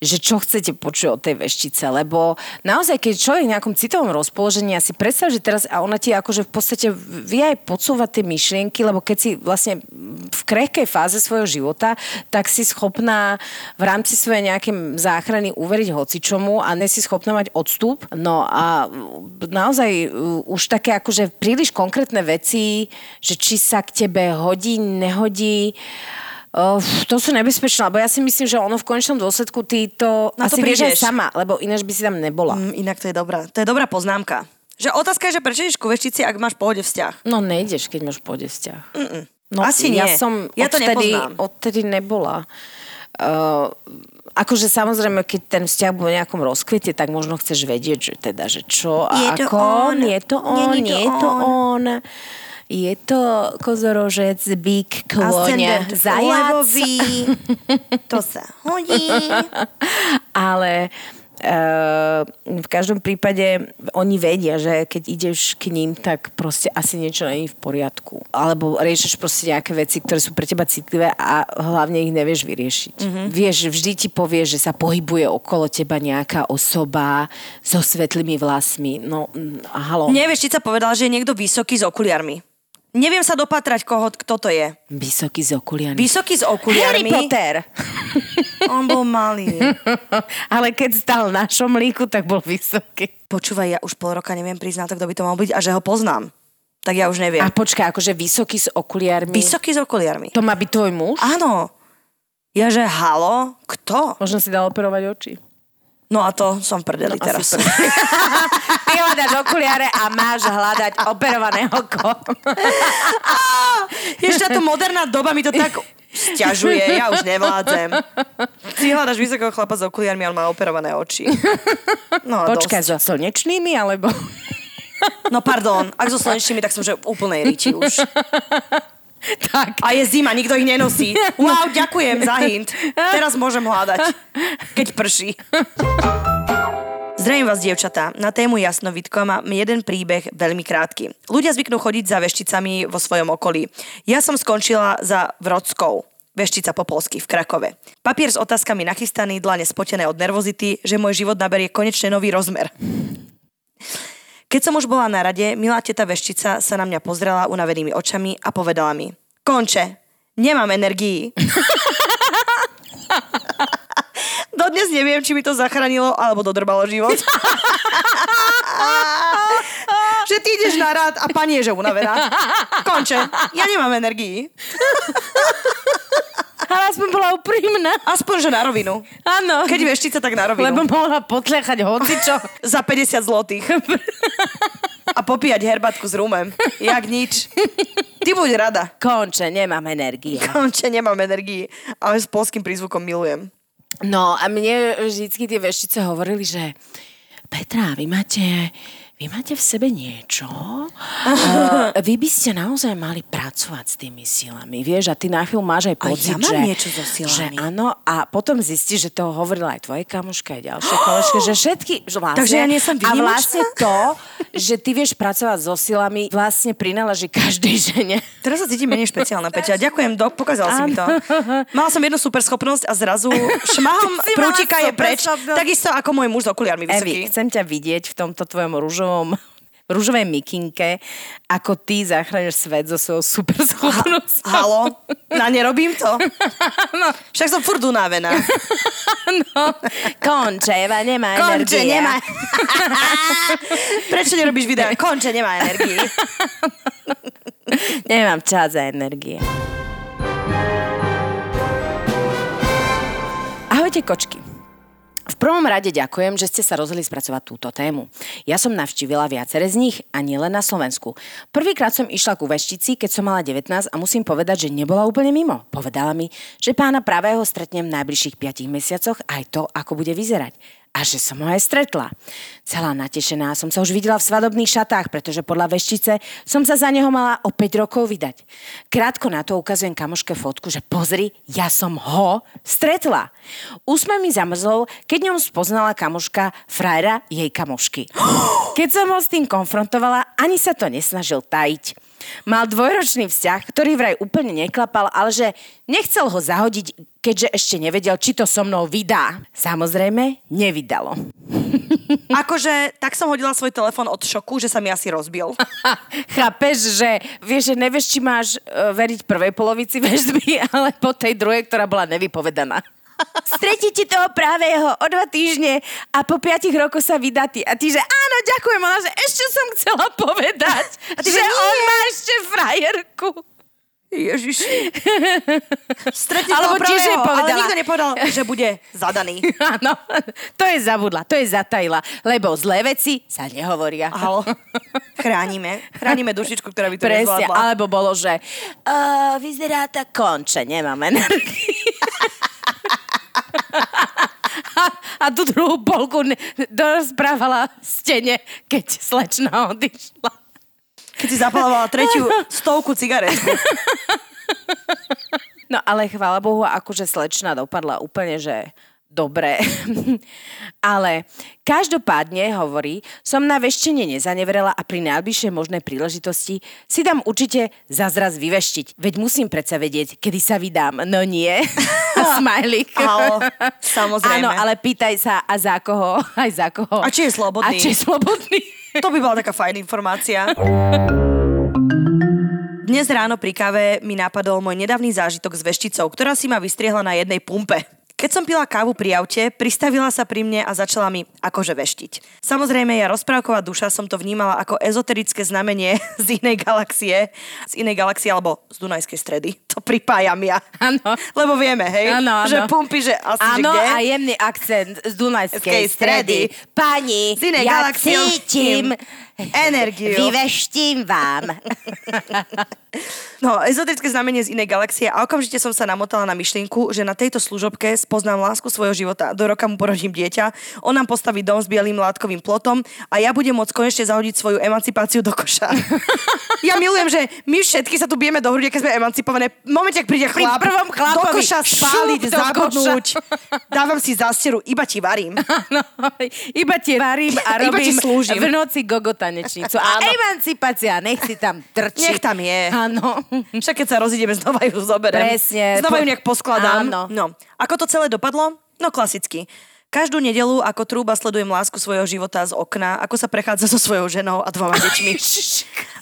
že čo chcete počuť od tej veštice, lebo naozaj, keď človek v nejakom citovom rozpoložení, ja si predstav, že teraz, a ona ti akože v podstate vie aj podsúvať tie myšlienky, lebo keď si vlastne v krehkej fáze svojho života, tak si schopná v rámci svojej nejakej záchrany uveriť hocičomu a ne si schopná mať odstup. No a naozaj uh, už také akože príliš konkrétne veci, že či sa k tebe hodí, nehodí, Uh, to sú nebezpečné, lebo ja si myslím, že ono v konečnom dôsledku ty to Na to asi vieš aj prídeš. sama, lebo ináč by si tam nebola. Mm, inak to je dobrá. To je dobrá poznámka. Že otázka je, že prečo ideš ku veštici, ak máš pohode vzťah? No nejdeš, keď máš pôjde vzťah. No, Asi ja nie. som Ja to odtedy, nepoznám. odtedy nebola. Uh, akože samozrejme, keď ten vzťah bol v nejakom rozkvete, tak možno chceš vedieť, že teda, že čo a Je to ako. on? Je to on, to nie je to on? on. Je to kozorožec, bík, Ascendent zajac. levový. To sa hodí. ale Uh, v každom prípade oni vedia, že keď ideš k ním, tak proste asi niečo není v poriadku. Alebo riešiš proste nejaké veci, ktoré sú pre teba citlivé a hlavne ich nevieš vyriešiť. Mm-hmm. Vieš, vždy ti povie, že sa pohybuje okolo teba nejaká osoba so svetlými vlasmi. No, mm, halo. Nevieš, či sa povedala, že je niekto vysoký s okuliarmi. Neviem sa dopatrať, koho, kto to je. Vysoký z okuliarmi. Vysoký s Harry okuliarmi. Potter. On bol malý. Ale keď stal na šomlíku, tak bol vysoký. Počúvaj, ja už pol roka neviem priznať, kto by to mal byť a že ho poznám. Tak ja už neviem. A počkaj, akože vysoký s okuliarmi. Vysoký s okuliarmi. To má byť tvoj muž? Áno. Ja že halo? Kto? Možno si dal operovať oči. No a to som v prdeli No, teraz. Ty hľadáš okuliare a máš hľadať operované oko. Ešte táto moderná doba mi to tak sťažuje, ja už nevládzem. Ty hľadaš vysokého chlapa s okuliarmi, on má operované oči. No, Počkaj, dosť. so slnečnými, alebo... No pardon, ak so slnečnými, tak som že úplnej riči už. tak. A je zima, nikto ich nenosí. Wow, ďakujem za hint. Teraz môžem hľadať, keď prší. Zdravím vás, dievčatá. Na tému jasnovidko mám jeden príbeh veľmi krátky. Ľudia zvyknú chodiť za vešticami vo svojom okolí. Ja som skončila za Vrodskou. Veštica po polsky v Krakove. Papier s otázkami nachystaný, dlane spotené od nervozity, že môj život naberie konečne nový rozmer. Keď som už bola na rade, milá teta veštica sa na mňa pozrela unavenými očami a povedala mi Konče, nemám energii. Dodnes neviem, či mi to zachránilo alebo dodrbalo život. že ty ideš na rad a pani je že unavená. Konče, ja nemám energii. Ale aspoň bola úprimná. Aspoň, že na rovinu. Áno. Keď veštica, tak na rovinu. Lebo mohla potľachať hocičo. Za 50 zlotých. a popíjať herbatku s rumem. Jak nič. Ty buď rada. Konče, nemám energie. Konče, nemám energii, ale s polským prízvukom milujem. No a mne vždycky tie veštice hovorili, že Petra, vy máte, vy máte v sebe niečo. Uh, vy by ste naozaj mali pracovať s tými silami, vieš, a ty na chvíľu máš aj A pocit, ja mám že, niečo so silami. že áno, a potom zistíš, že to hovorila aj tvoje kamoška, aj ďalšie koležky, že všetky, že vlastne, Takže ja nie som a výnimočná? vlastne to, že ty vieš pracovať so silami, vlastne prináleží každej žene. Teraz sa cítim menej špeciálna, Peťa. Ďakujem, dok, pokazal si mi to. Mala som jednu super schopnosť a zrazu šmahom prútika je preč. Takisto ako môj muž s okuliarmi Evi, vysoký. chcem ťa vidieť v tomto tvojom rúžovom rúžovej mikinke, ako ty zachrániš svet so svojou super schopnosťou. Halo? Na nerobím to? Však som furt unavená. No, konče, Eva nemá Konče, energie. nemá. Prečo nerobíš videa? Konče, nemá energii. Nemám čas za energie. Ahojte kočky. V prvom rade ďakujem, že ste sa rozhodli spracovať túto tému. Ja som navštívila viacere z nich a nielen na Slovensku. Prvýkrát som išla ku veštici, keď som mala 19 a musím povedať, že nebola úplne mimo. Povedala mi, že pána pravého stretnem v najbližších 5 mesiacoch aj to, ako bude vyzerať. A že som ho aj stretla. Celá natešená som sa už videla v svadobných šatách, pretože podľa veštice som sa za neho mala o 5 rokov vydať. Krátko na to ukazujem kamoške fotku, že pozri, ja som ho stretla. Úsmev mi zamrzol, keď ňom spoznala kamoška frajera jej kamošky. Keď som ho s tým konfrontovala, ani sa to nesnažil tajiť. Mal dvojročný vzťah, ktorý vraj úplne neklapal, ale že nechcel ho zahodiť, keďže ešte nevedel, či to so mnou vydá. Samozrejme, nevydalo. Akože, tak som hodila svoj telefon od šoku, že sa mi asi rozbil. Chápeš, že vieš, že nevieš, či máš uh, veriť prvej polovici väžby, ale po tej druhej, ktorá bola nevypovedaná. Stretí ti toho právého o dva týždne a po piatich rokoch sa vydá ty. A ty, že áno, ďakujem, ale že ešte som chcela povedať, A ty, že že on má ešte frajerku. Ježiši. Stretne Alebo tiež pravého, ale nikto nepovedal, že bude zadaný. Áno, to je zabudla, to je zatajila, lebo zlé veci sa nehovoria. Halo. Chránime. Chránime dušičku, ktorá by to Presne, nezvládla. alebo bolo, že uh, vyzerá tak konče, nemám energii. a, tú druhú polku dorozprávala stene, keď slečna odišla. Keď si zapalovala tretiu stovku cigaretku. No ale chvála Bohu, akože slečna dopadla úplne, že dobre. ale každopádne, hovorí, som na veštenie nezanevrela a pri najbližšej možnej príležitosti si dám určite zazraz vyveštiť. Veď musím predsa vedieť, kedy sa vydám. No nie. Smajlik. Áno, samozrejme. Áno, ale pýtaj sa, a za koho? Aj za koho. A či je slobodný. A či je slobodný. To by bola taká fajn informácia. Dnes ráno pri káve mi napadol môj nedávny zážitok s vešticou, ktorá si ma vystriehla na jednej pumpe. Keď som pila kávu pri aute, pristavila sa pri mne a začala mi akože veštiť. Samozrejme, ja rozprávková duša som to vnímala ako ezoterické znamenie z inej galaxie, z inej galaxie alebo z Dunajskej stredy. To pripájam ja. Áno. Lebo vieme, hej, Áno, áno. že pumpy, že asi že kde. a jemný akcent z Dunajskej Skej stredy. stredy. Pani, Z inej ja galaxie cítim energiu. Vyveštím vám. No, ezoterické znamenie z inej galaxie a okamžite som sa namotala na myšlienku, že na tejto služobke spoznám lásku svojho života. Do roka mu porodím dieťa, on nám postaví dom s bielým látkovým plotom a ja budem môcť konečne zahodiť svoju emancipáciu do koša. ja milujem, že my všetky sa tu bijeme do hrude, keď sme emancipované. V momente, ak príde Pri chlap, prvom do koša spáliť, do zabodnúť, dávam si zásteru, iba ti varím. Áno, iba ti varím a robím slúžim. v noci gogotanečnicu. A emancipácia, nech si tam trčí. Nech tam je. Áno. Však keď sa rozídeme, znova ju zoberiem. Presne. Znova ju nejak poskladám. Áno. No. Ako to celé dopadlo? No klasicky. Každú nedelu ako trúba sledujem lásku svojho života z okna, ako sa prechádza so svojou ženou a dvoma deťmi.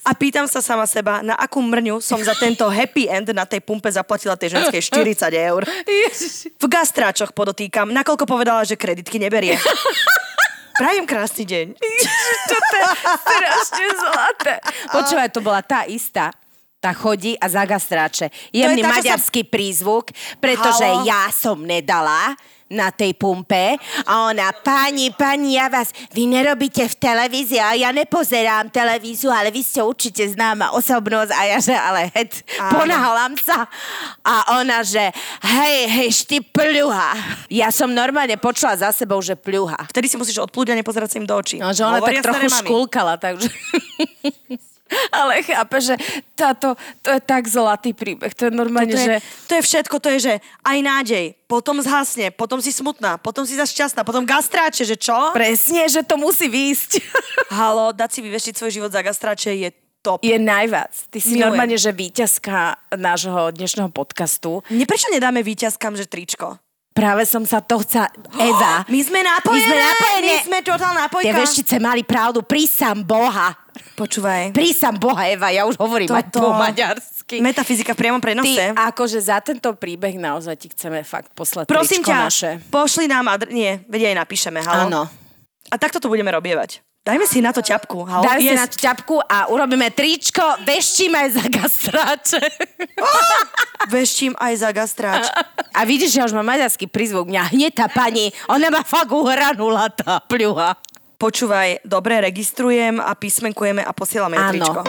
A pýtam sa sama seba, na akú mrňu som za tento happy end na tej pumpe zaplatila tej ženskej 40 eur. V gastráčoch podotýkam, nakoľko povedala, že kreditky neberie. Prajem krásny deň. Toto je strašne zlaté. Počúvaj, to bola tá istá. Tá chodí a zagastráče. Jemný tá, čo sa- maďarský prízvuk, pretože Halo? ja som nedala na tej pumpe a ona, pani, pani, ja vás, vy nerobíte v televízii a ja nepozerám televíziu, ale vy ste určite známa osobnosť a ja, že ale het, Áno. ponáhľam sa a ona, že hej, hej, ty pľuha. Ja som normálne počula za sebou, že pľuha. Vtedy si musíš odplúť a nepozerať sa im do očí. No, že ona Hovoria tak trochu škulkala, takže... Ale chápe, že táto, to je tak zlatý príbeh. To je normálne, To že... to je všetko, to je, že aj nádej, potom zhasne, potom si smutná, potom si zase šťastná, potom gastráče, že čo? Presne, že to musí výjsť. Halo, dať si vyveštiť svoj život za gastráče je top. Je najviac. Ty si Milujem. normálne, že víťazka nášho dnešného podcastu. Mne prečo nedáme víťazkám, že tričko? Práve som sa to chcela... Eva, My sme napojené! My sme napojené! My sme totál napojka! tie veštice mali pravdu. Prísam Boha. Počúvaj. Prísam Boha, Eva. Ja už hovorím aj po Toto- maďarsky. Metafyzika v priamom prenose. Ty, akože za tento príbeh naozaj ti chceme fakt poslať Prosím ťa, naše. pošli nám adr... Nie, vedia aj napíšeme, halo. Áno. A takto to budeme robievať. Dajme si na to ťapku, halo. Si Yes. na tú ťapku a urobíme tričko, veštíme aj za gastráče. Veštím aj za gastráč. A vidíš, že ja už mám maďarský prízvuk. Mňa hneď tá pani, ona má fakt uhranula tá pľuha. Počúvaj, dobre, registrujem a písmenkujeme a posielame Áno. tričko.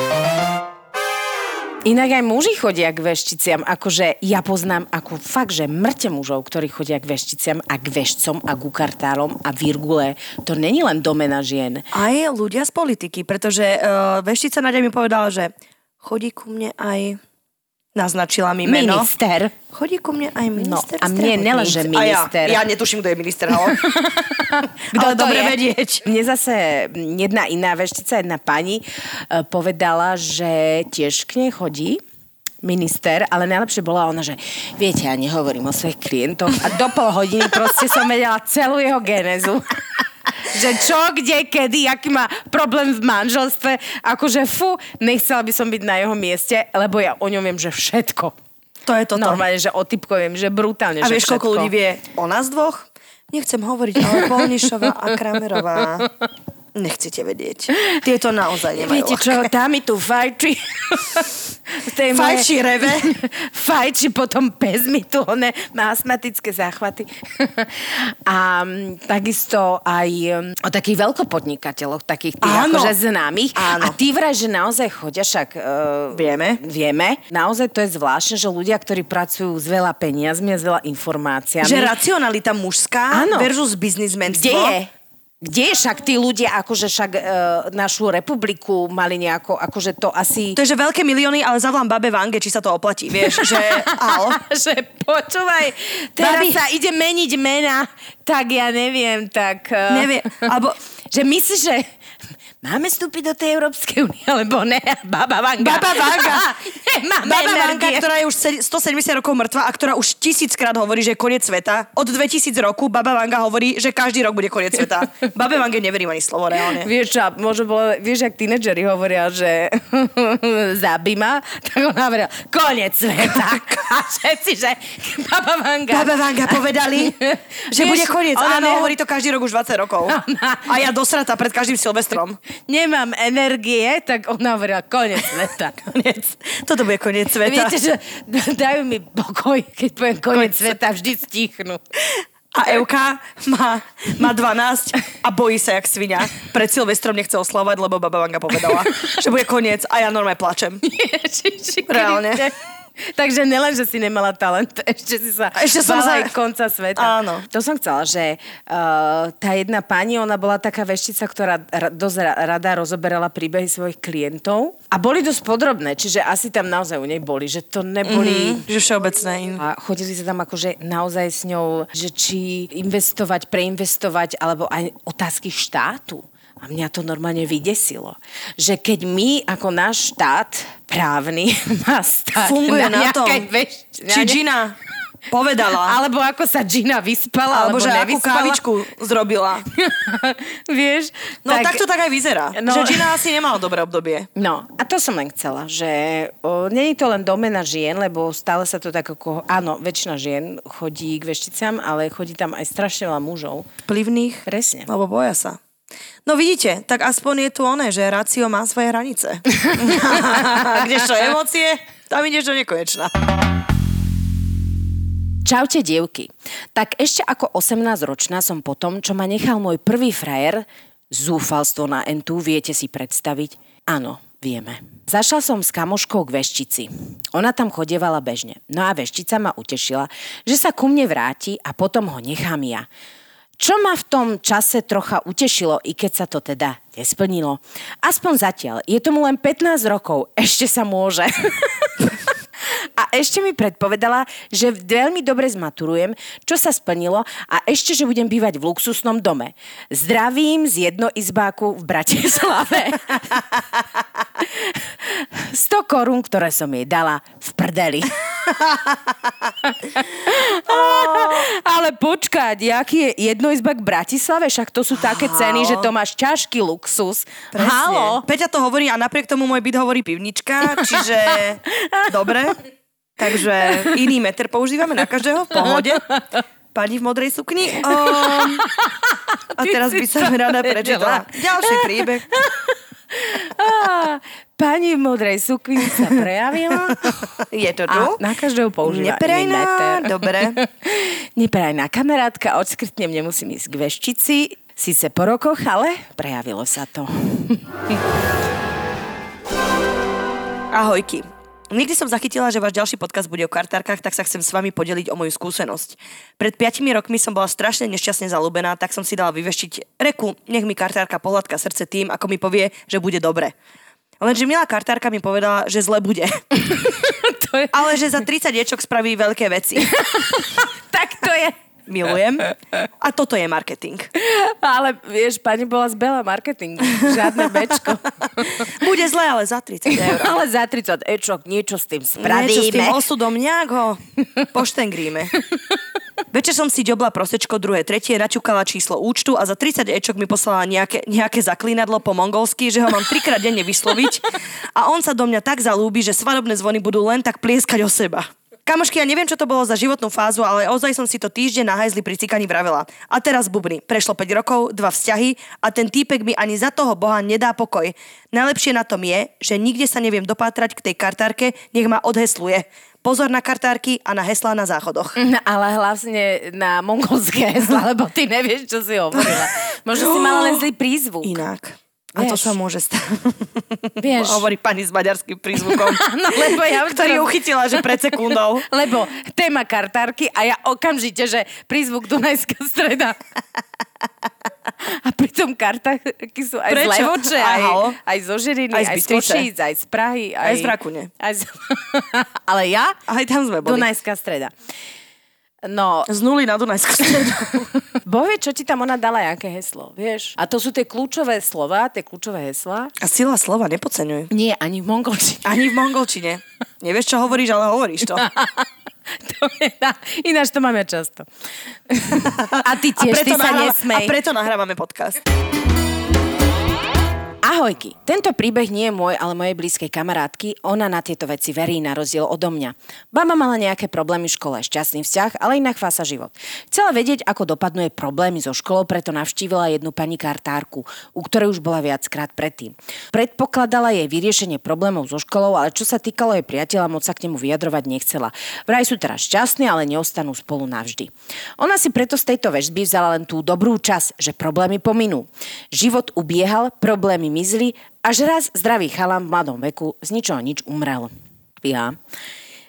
Inak aj muži chodia k vešticiam. Akože ja poznám ako fakt, že mŕte mužov, ktorí chodia k vešticiam a k vešcom a ku kartárom a virgule. To není len domena žien. Aj ľudia z politiky, pretože uh, veštica Nadia mi povedala, že chodí ku mne aj... Naznačila mi meno. Minister. Chodí ku mne aj minister No, a mne zdravotníctva. minister. A ja, ja netuším, kto je minister, halo. Kto Ale to dobre je? vedieť. Mne zase jedna iná veštica, jedna pani e, povedala, že tiež k nej chodí minister, ale najlepšie bola ona, že viete, ja nehovorím o svojich klientoch a do pol hodiny proste som vedela celú jeho genezu. že čo, kde, kedy, aký má problém v manželstve. Akože fu, nechcela by som byť na jeho mieste, lebo ja o ňom viem, že všetko. To je toto. Normálne, že o typkoviem, že brutálne, A že vieš, koľko všetko. ľudí vie o nás dvoch? Nechcem hovoriť, ale Polnišová a Kramerová. Nechcete vedieť. Tieto naozaj nemajú Viete čo, mi tu fajči. Tej moje- Fajči reve. fajči, potom pes mi tu, one má astmatické záchvaty. A takisto aj o takých veľkopodnikateľoch, takých tých Áno. akože známych. Áno. A tí vraj, že naozaj chodia, však uh, Vieme. vieme. Naozaj to je zvláštne, že ľudia, ktorí pracujú s veľa peniazmi a s veľa informáciami. Že racionalita mužská Áno. versus biznismenstvo. Kde je? Kde však tí ľudia, akože však e, našu republiku mali nejako, akože to asi... To je, že veľké milióny, ale zavolám babe Vange, či sa to oplatí, vieš, že al. že počúvaj, teraz Babi- sa ide meniť mena, tak ja neviem, tak... eh, Nevie, alebo- Že myslíš, že máme vstúpiť do tej Európskej únie, alebo ne? Baba Vanga. Baba Vanga. Nemáme Baba energie. ktorá je už se- 170 rokov mŕtva a ktorá už tisíckrát hovorí, že je koniec sveta. Od 2000 roku Baba Vanga hovorí, že každý rok bude koniec sveta. Babe Vange neverím ani slovo reálne. Vieš čo, možno bolo, vieš, ak tínedžeri hovoria, že zabíma, tak ona hovorila, koniec sveta. A všetci, že Baba Vanga. Baba Vanga povedali, že Vieš, bude koniec. ona Áno, ne- hovorí to každý rok už 20 rokov. A ja dosrata pred každým Silvestrom. Nemám energie, tak ona hovorila, koniec sveta. Koniec. Toto bude koniec sveta. Viete, že dajú mi pokoj, keď poviem koniec sveta, vždy stichnú. A Euka má, má 12 a bojí sa jak svinia. Pred Silvestrom nechce oslavovať, lebo Baba Vanga povedala, že bude koniec a ja normálne plačem. Ježiši Reálne. Kriste. Takže nelen, že si nemala talent, ešte si sa ešte som bala sa- aj konca sveta. Áno. To som chcela, že uh, tá jedna pani, ona bola taká veštica, ktorá ra- dosť ra- rada rozoberala príbehy svojich klientov a boli dosť podrobné, čiže asi tam naozaj u nej boli, že to neboli... Že všeobecné. A chodili sa tam akože naozaj s ňou, že či investovať, preinvestovať, alebo aj otázky štátu. A mňa to normálne vydesilo. Že keď my, ako náš štát právny, má stať Funguje na, tom. nejakej veš- Či Gina povedala. Alebo ako sa Gina vyspala, Alebo alebo, že akú kávičku zrobila. Vieš? No tak, to tak aj vyzerá. No. Že Gina asi nemala dobré obdobie. No, a to som len chcela, že o, není to len domena žien, lebo stále sa to tak ako... Áno, väčšina žien chodí k vešticám, ale chodí tam aj strašne veľa mužov. Vplyvných. Presne. Lebo boja sa. No vidíte, tak aspoň je tu oné, že rácio má svoje hranice. Kdežto emócie, tam ideš do nekonečna. Čaute, dievky. Tak ešte ako 18-ročná som potom, čo ma nechal môj prvý frajer, zúfalstvo na entu, viete si predstaviť? Áno, vieme. Zašla som s kamoškou k veštici. Ona tam chodievala bežne. No a veštica ma utešila, že sa ku mne vráti a potom ho nechám ja. Čo ma v tom čase trocha utešilo, i keď sa to teda nesplnilo. Aspoň zatiaľ. Je tomu len 15 rokov. Ešte sa môže. A ešte mi predpovedala, že veľmi dobre zmaturujem, čo sa splnilo a ešte, že budem bývať v luxusnom dome. Zdravím z jednoizbáku v Bratislave. 100 korún, ktoré som jej dala v prdeli. Ale počkať, jaký je jednoizbak v Bratislave? Však to sú také ceny, že to máš ťažký luxus. Halo? Peťa to hovorí a napriek tomu môj byt hovorí pivnička, čiže dobre. Takže iný meter používame na každého, v pohode. Pani v modrej sukni. Um, a teraz by som rada prečítala ďalší príbeh. Pani v modrej sukni sa prejavila. Je to tu? A na každého používa meter. dobre. Neperajná kamarátka, odskrytnem, nemusím ísť k veštici. Sice po rokoch, ale prejavilo sa to. Ahojky. Nikdy som zachytila, že váš ďalší podcast bude o kartárkach, tak sa chcem s vami podeliť o moju skúsenosť. Pred 5 rokmi som bola strašne nešťastne zalúbená, tak som si dala vyveštiť reku, nech mi kartárka pohľadka srdce tým, ako mi povie, že bude dobre. Lenže milá kartárka mi povedala, že zle bude. to je, Ale že za 30 diečok spraví veľké veci. tak to je. Milujem. A toto je marketing. Ale vieš, pani bola z Bela marketingu. Žiadne bečko. Bude zle, ale za 30 eur. ale za 30 ečok niečo s tým Niečo s spravíme. tým osudom nejak ho poštengríme. Večer som si ďobla prosečko druhé, tretie, načukala číslo účtu a za 30 ečok mi poslala nejaké, nejaké zaklínadlo po mongolsky, že ho mám trikrát denne vysloviť a on sa do mňa tak zalúbi, že svadobné zvony budú len tak plieskať o seba. Kamošky, ja neviem, čo to bolo za životnú fázu, ale ozaj som si to týždeň na hajzli pri cikaní vravela. A teraz bubny. Prešlo 5 rokov, dva vzťahy a ten týpek mi ani za toho boha nedá pokoj. Najlepšie na tom je, že nikde sa neviem dopátrať k tej kartárke, nech ma odhesluje. Pozor na kartárky a na heslá na záchodoch. No, ale hlavne na mongolské hesla, lebo ty nevieš, čo si hovorila. Možno si mala len zlý prízvuk. Inak. A to Vieš. sa môže stať. Vieš. Hovorí pani s maďarským prízvukom. No, lebo ja už ktorý teraz- uchytila, že pred sekundou. Lebo téma kartárky a ja okamžite, že prízvuk Dunajská streda. A pritom kartárky sú aj Prečo? z Levoče, Aj aj, zo Žiriny, Aj z aj z. Košíc, aj z Prahy. Aj, Aj z Rakune. Aj z... Ale ja? Aj tam sme boli. Dunajská streda. No, Z nuly na Dunajskú stredu. Boh vie, čo ti tam ona dala, aké heslo, vieš? A to sú tie kľúčové slova, tie kľúčové heslá. A sila slova nepodceňuj. Nie, ani v mongolčine. Ani v mongolčine. Nevieš, čo hovoríš, ale hovoríš to. to je na... Ináč to máme často. A ty tiež, ty sa nahráva- nesmej. a preto nahrávame podcast. Ahojky, tento príbeh nie je môj, ale mojej blízkej kamarátky. Ona na tieto veci verí na rozdiel odo mňa. Baba mala nejaké problémy v škole, šťastný vzťah, ale inak chvása život. Chcela vedieť, ako dopadnú jej problémy so školou, preto navštívila jednu pani kartárku, u ktorej už bola viackrát predtým. Predpokladala jej vyriešenie problémov so školou, ale čo sa týkalo jej priateľa, moc sa k nemu vyjadrovať nechcela. Vraj sú teraz šťastní, ale neostanú spolu navždy. Ona si preto z tejto väžby vzala len tú dobrú čas, že problémy pominú. Život ubiehal, problémy mizli, až raz zdravý chalan v mladom veku z ničoho nič umrel. Ja.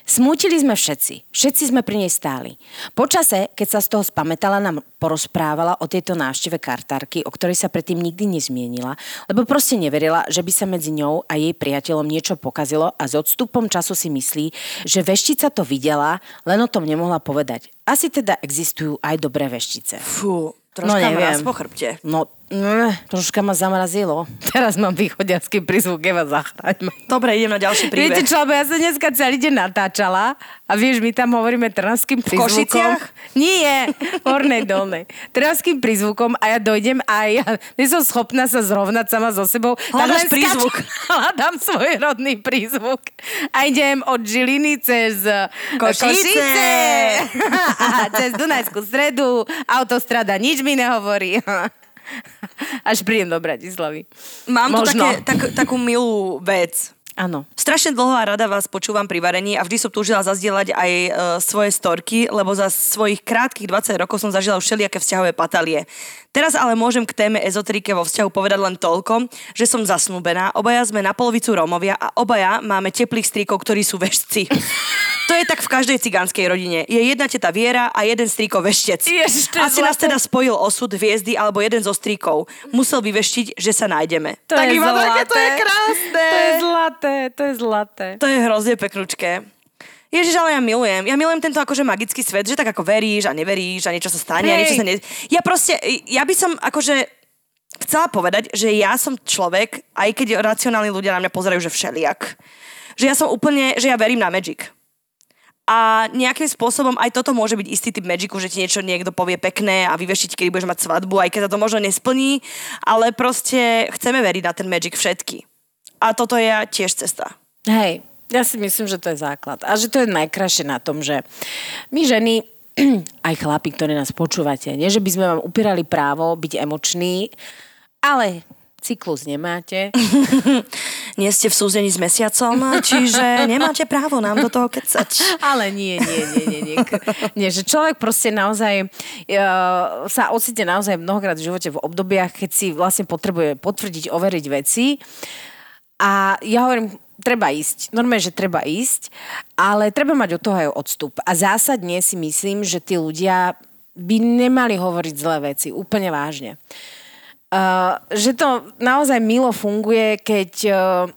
Smútili sme všetci. Všetci sme pri nej stáli. Počase, keď sa z toho spametala, nám porozprávala o tejto návšteve kartárky, o ktorej sa predtým nikdy nezmienila, lebo proste neverila, že by sa medzi ňou a jej priateľom niečo pokazilo a s odstupom času si myslí, že veštica to videla, len o tom nemohla povedať. Asi teda existujú aj dobré veštice. Fú, troška No, neviem. po chrbte. No, mm, troška ma zamrazilo. Teraz mám východiacký prízvuk, Eva, zachraň ma. Dobre, idem na ďalší príbeh. Viete čo, lebo ja som dneska celý deň natáčala a vieš, my tam hovoríme trnavským prízvukom. Košiciach? Nie, v hornej dolnej. Trnavským prízvukom a ja dojdem a ja nie som schopná sa zrovnať sama so sebou. len prízvuk. Hľadám svoj rodný prízvuk. A idem od Žiliny cez Košice. a cez Dunajskú stredu, autostrada nič mi nehovorí. Až prídem do Bratislavy. Mám tu Možno. také, tak, takú milú vec. Áno. Strašne dlho a rada vás počúvam pri varení a vždy som túžila zazdieľať aj e, svoje storky, lebo za svojich krátkých 20 rokov som zažila všelijaké vzťahové patalie. Teraz ale môžem k téme ezoterike vo vzťahu povedať len toľko, že som zasnúbená, obaja sme na polovicu Rómovia a obaja máme teplých strýkov, ktorí sú veštci. To je tak v každej cigánskej rodine. Je jedna teta Viera a jeden strýko veštec. Ježiš, Asi nás zlaté. teda spojil osud, hviezdy alebo jeden zo strýkov. Musel vyveštiť, že sa nájdeme. To tak je iba také, to je zlaté. krásne. To je zlaté, to je zlaté. To je hrozne pekručké. Ježiš, ale ja milujem. Ja milujem tento akože magický svet, že tak ako veríš a neveríš a niečo sa stane a Hej. niečo sa ne... Ja proste, ja by som akože chcela povedať, že ja som človek, aj keď racionálni ľudia na mňa pozerajú, že všeliak. Že ja som úplne, že ja verím na magic. A nejakým spôsobom aj toto môže byť istý typ magicu, že ti niečo niekto povie pekné a vyvešiť, kedy budeš mať svadbu, aj keď sa to možno nesplní, ale proste chceme veriť na ten magic všetky. A toto je tiež cesta. Hej, ja si myslím, že to je základ. A že to je najkrajšie na tom, že my ženy, aj chlapi, ktorí nás počúvate, nie že by sme vám upierali právo byť emoční, ale cyklus nemáte. Nie ste v súzení s mesiacom, čiže nemáte právo nám do toho kecať. Ale nie, nie, nie, nie, nie. nie že človek proste naozaj uh, sa ocitne naozaj mnohokrát v živote v obdobiach, keď si vlastne potrebuje potvrdiť, overiť veci. A ja hovorím, treba ísť. Normálne, že treba ísť, ale treba mať od toho aj odstup. A zásadne si myslím, že tí ľudia by nemali hovoriť zlé veci. Úplne vážne. Uh, že to naozaj milo funguje, keď uh,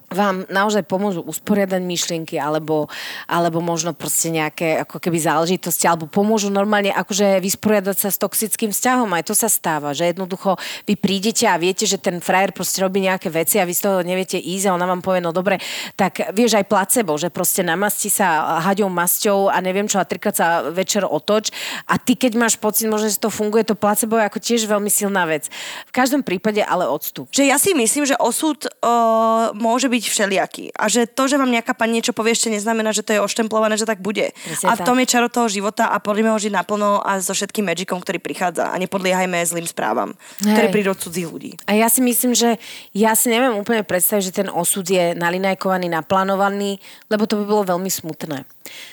vám naozaj pomôžu usporiadať myšlienky alebo, alebo možno proste nejaké ako keby záležitosti alebo pomôžu normálne akože vysporiadať sa s toxickým vzťahom. Aj to sa stáva, že jednoducho vy prídete a viete, že ten frajer proste robí nejaké veci a vy z toho neviete ísť a ona vám povie, no dobre, tak vieš aj placebo, že proste namasti sa haďou masťou a neviem čo a trikrát sa večer otoč a ty keď máš pocit, možno, že to funguje, to placebo je ako tiež veľmi silná vec. V každom prípade ale odstup. Že ja si myslím, že osud uh, môže byť všelijaký. A že to, že vám nejaká pani niečo povie, ešte neznamená, že to je oštemplované, že tak bude. Presne a v tak. tom je čaro toho života a poďme ho žiť naplno a so všetkým magicom, ktorý prichádza. A nepodliehajme zlým správam, Hej. ktoré prídu od cudzích ľudí. A ja si myslím, že ja si neviem úplne predstaviť, že ten osud je nalinajkovaný, naplánovaný, lebo to by bolo veľmi smutné.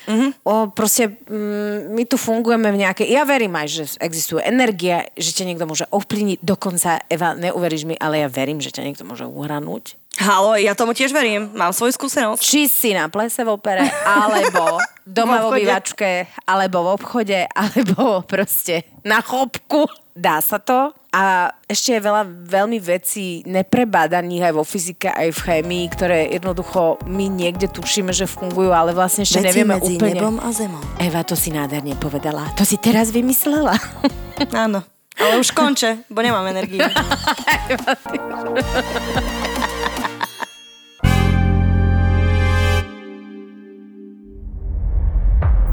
Mm-hmm. O, proste mm, my tu fungujeme v nejakej... Ja verím aj, že existuje energia, že ťa niekto môže ovplyvniť. Dokonca, Eva, neuveríš mi, ale ja verím, že ťa niekto môže uhranúť. Halo, ja tomu tiež verím. Mám svoju skúsenosť. Či si na plese v opere, alebo doma V obývačke, alebo v obchode, alebo proste na chopku. Dá sa to. A ešte je veľa veľmi vecí neprebádaných aj vo fyzike, aj v chémii, ktoré jednoducho my niekde tušíme, že fungujú, ale vlastne ešte Veci nevieme medzi úplne. nebom a zemou. Eva, to si nádherne povedala. To si teraz vymyslela. Áno. Ale už konče, bo nemám energiu.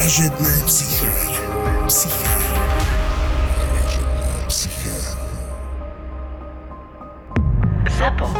Ragiedny psychiatr. Psychiatr. Ragiedny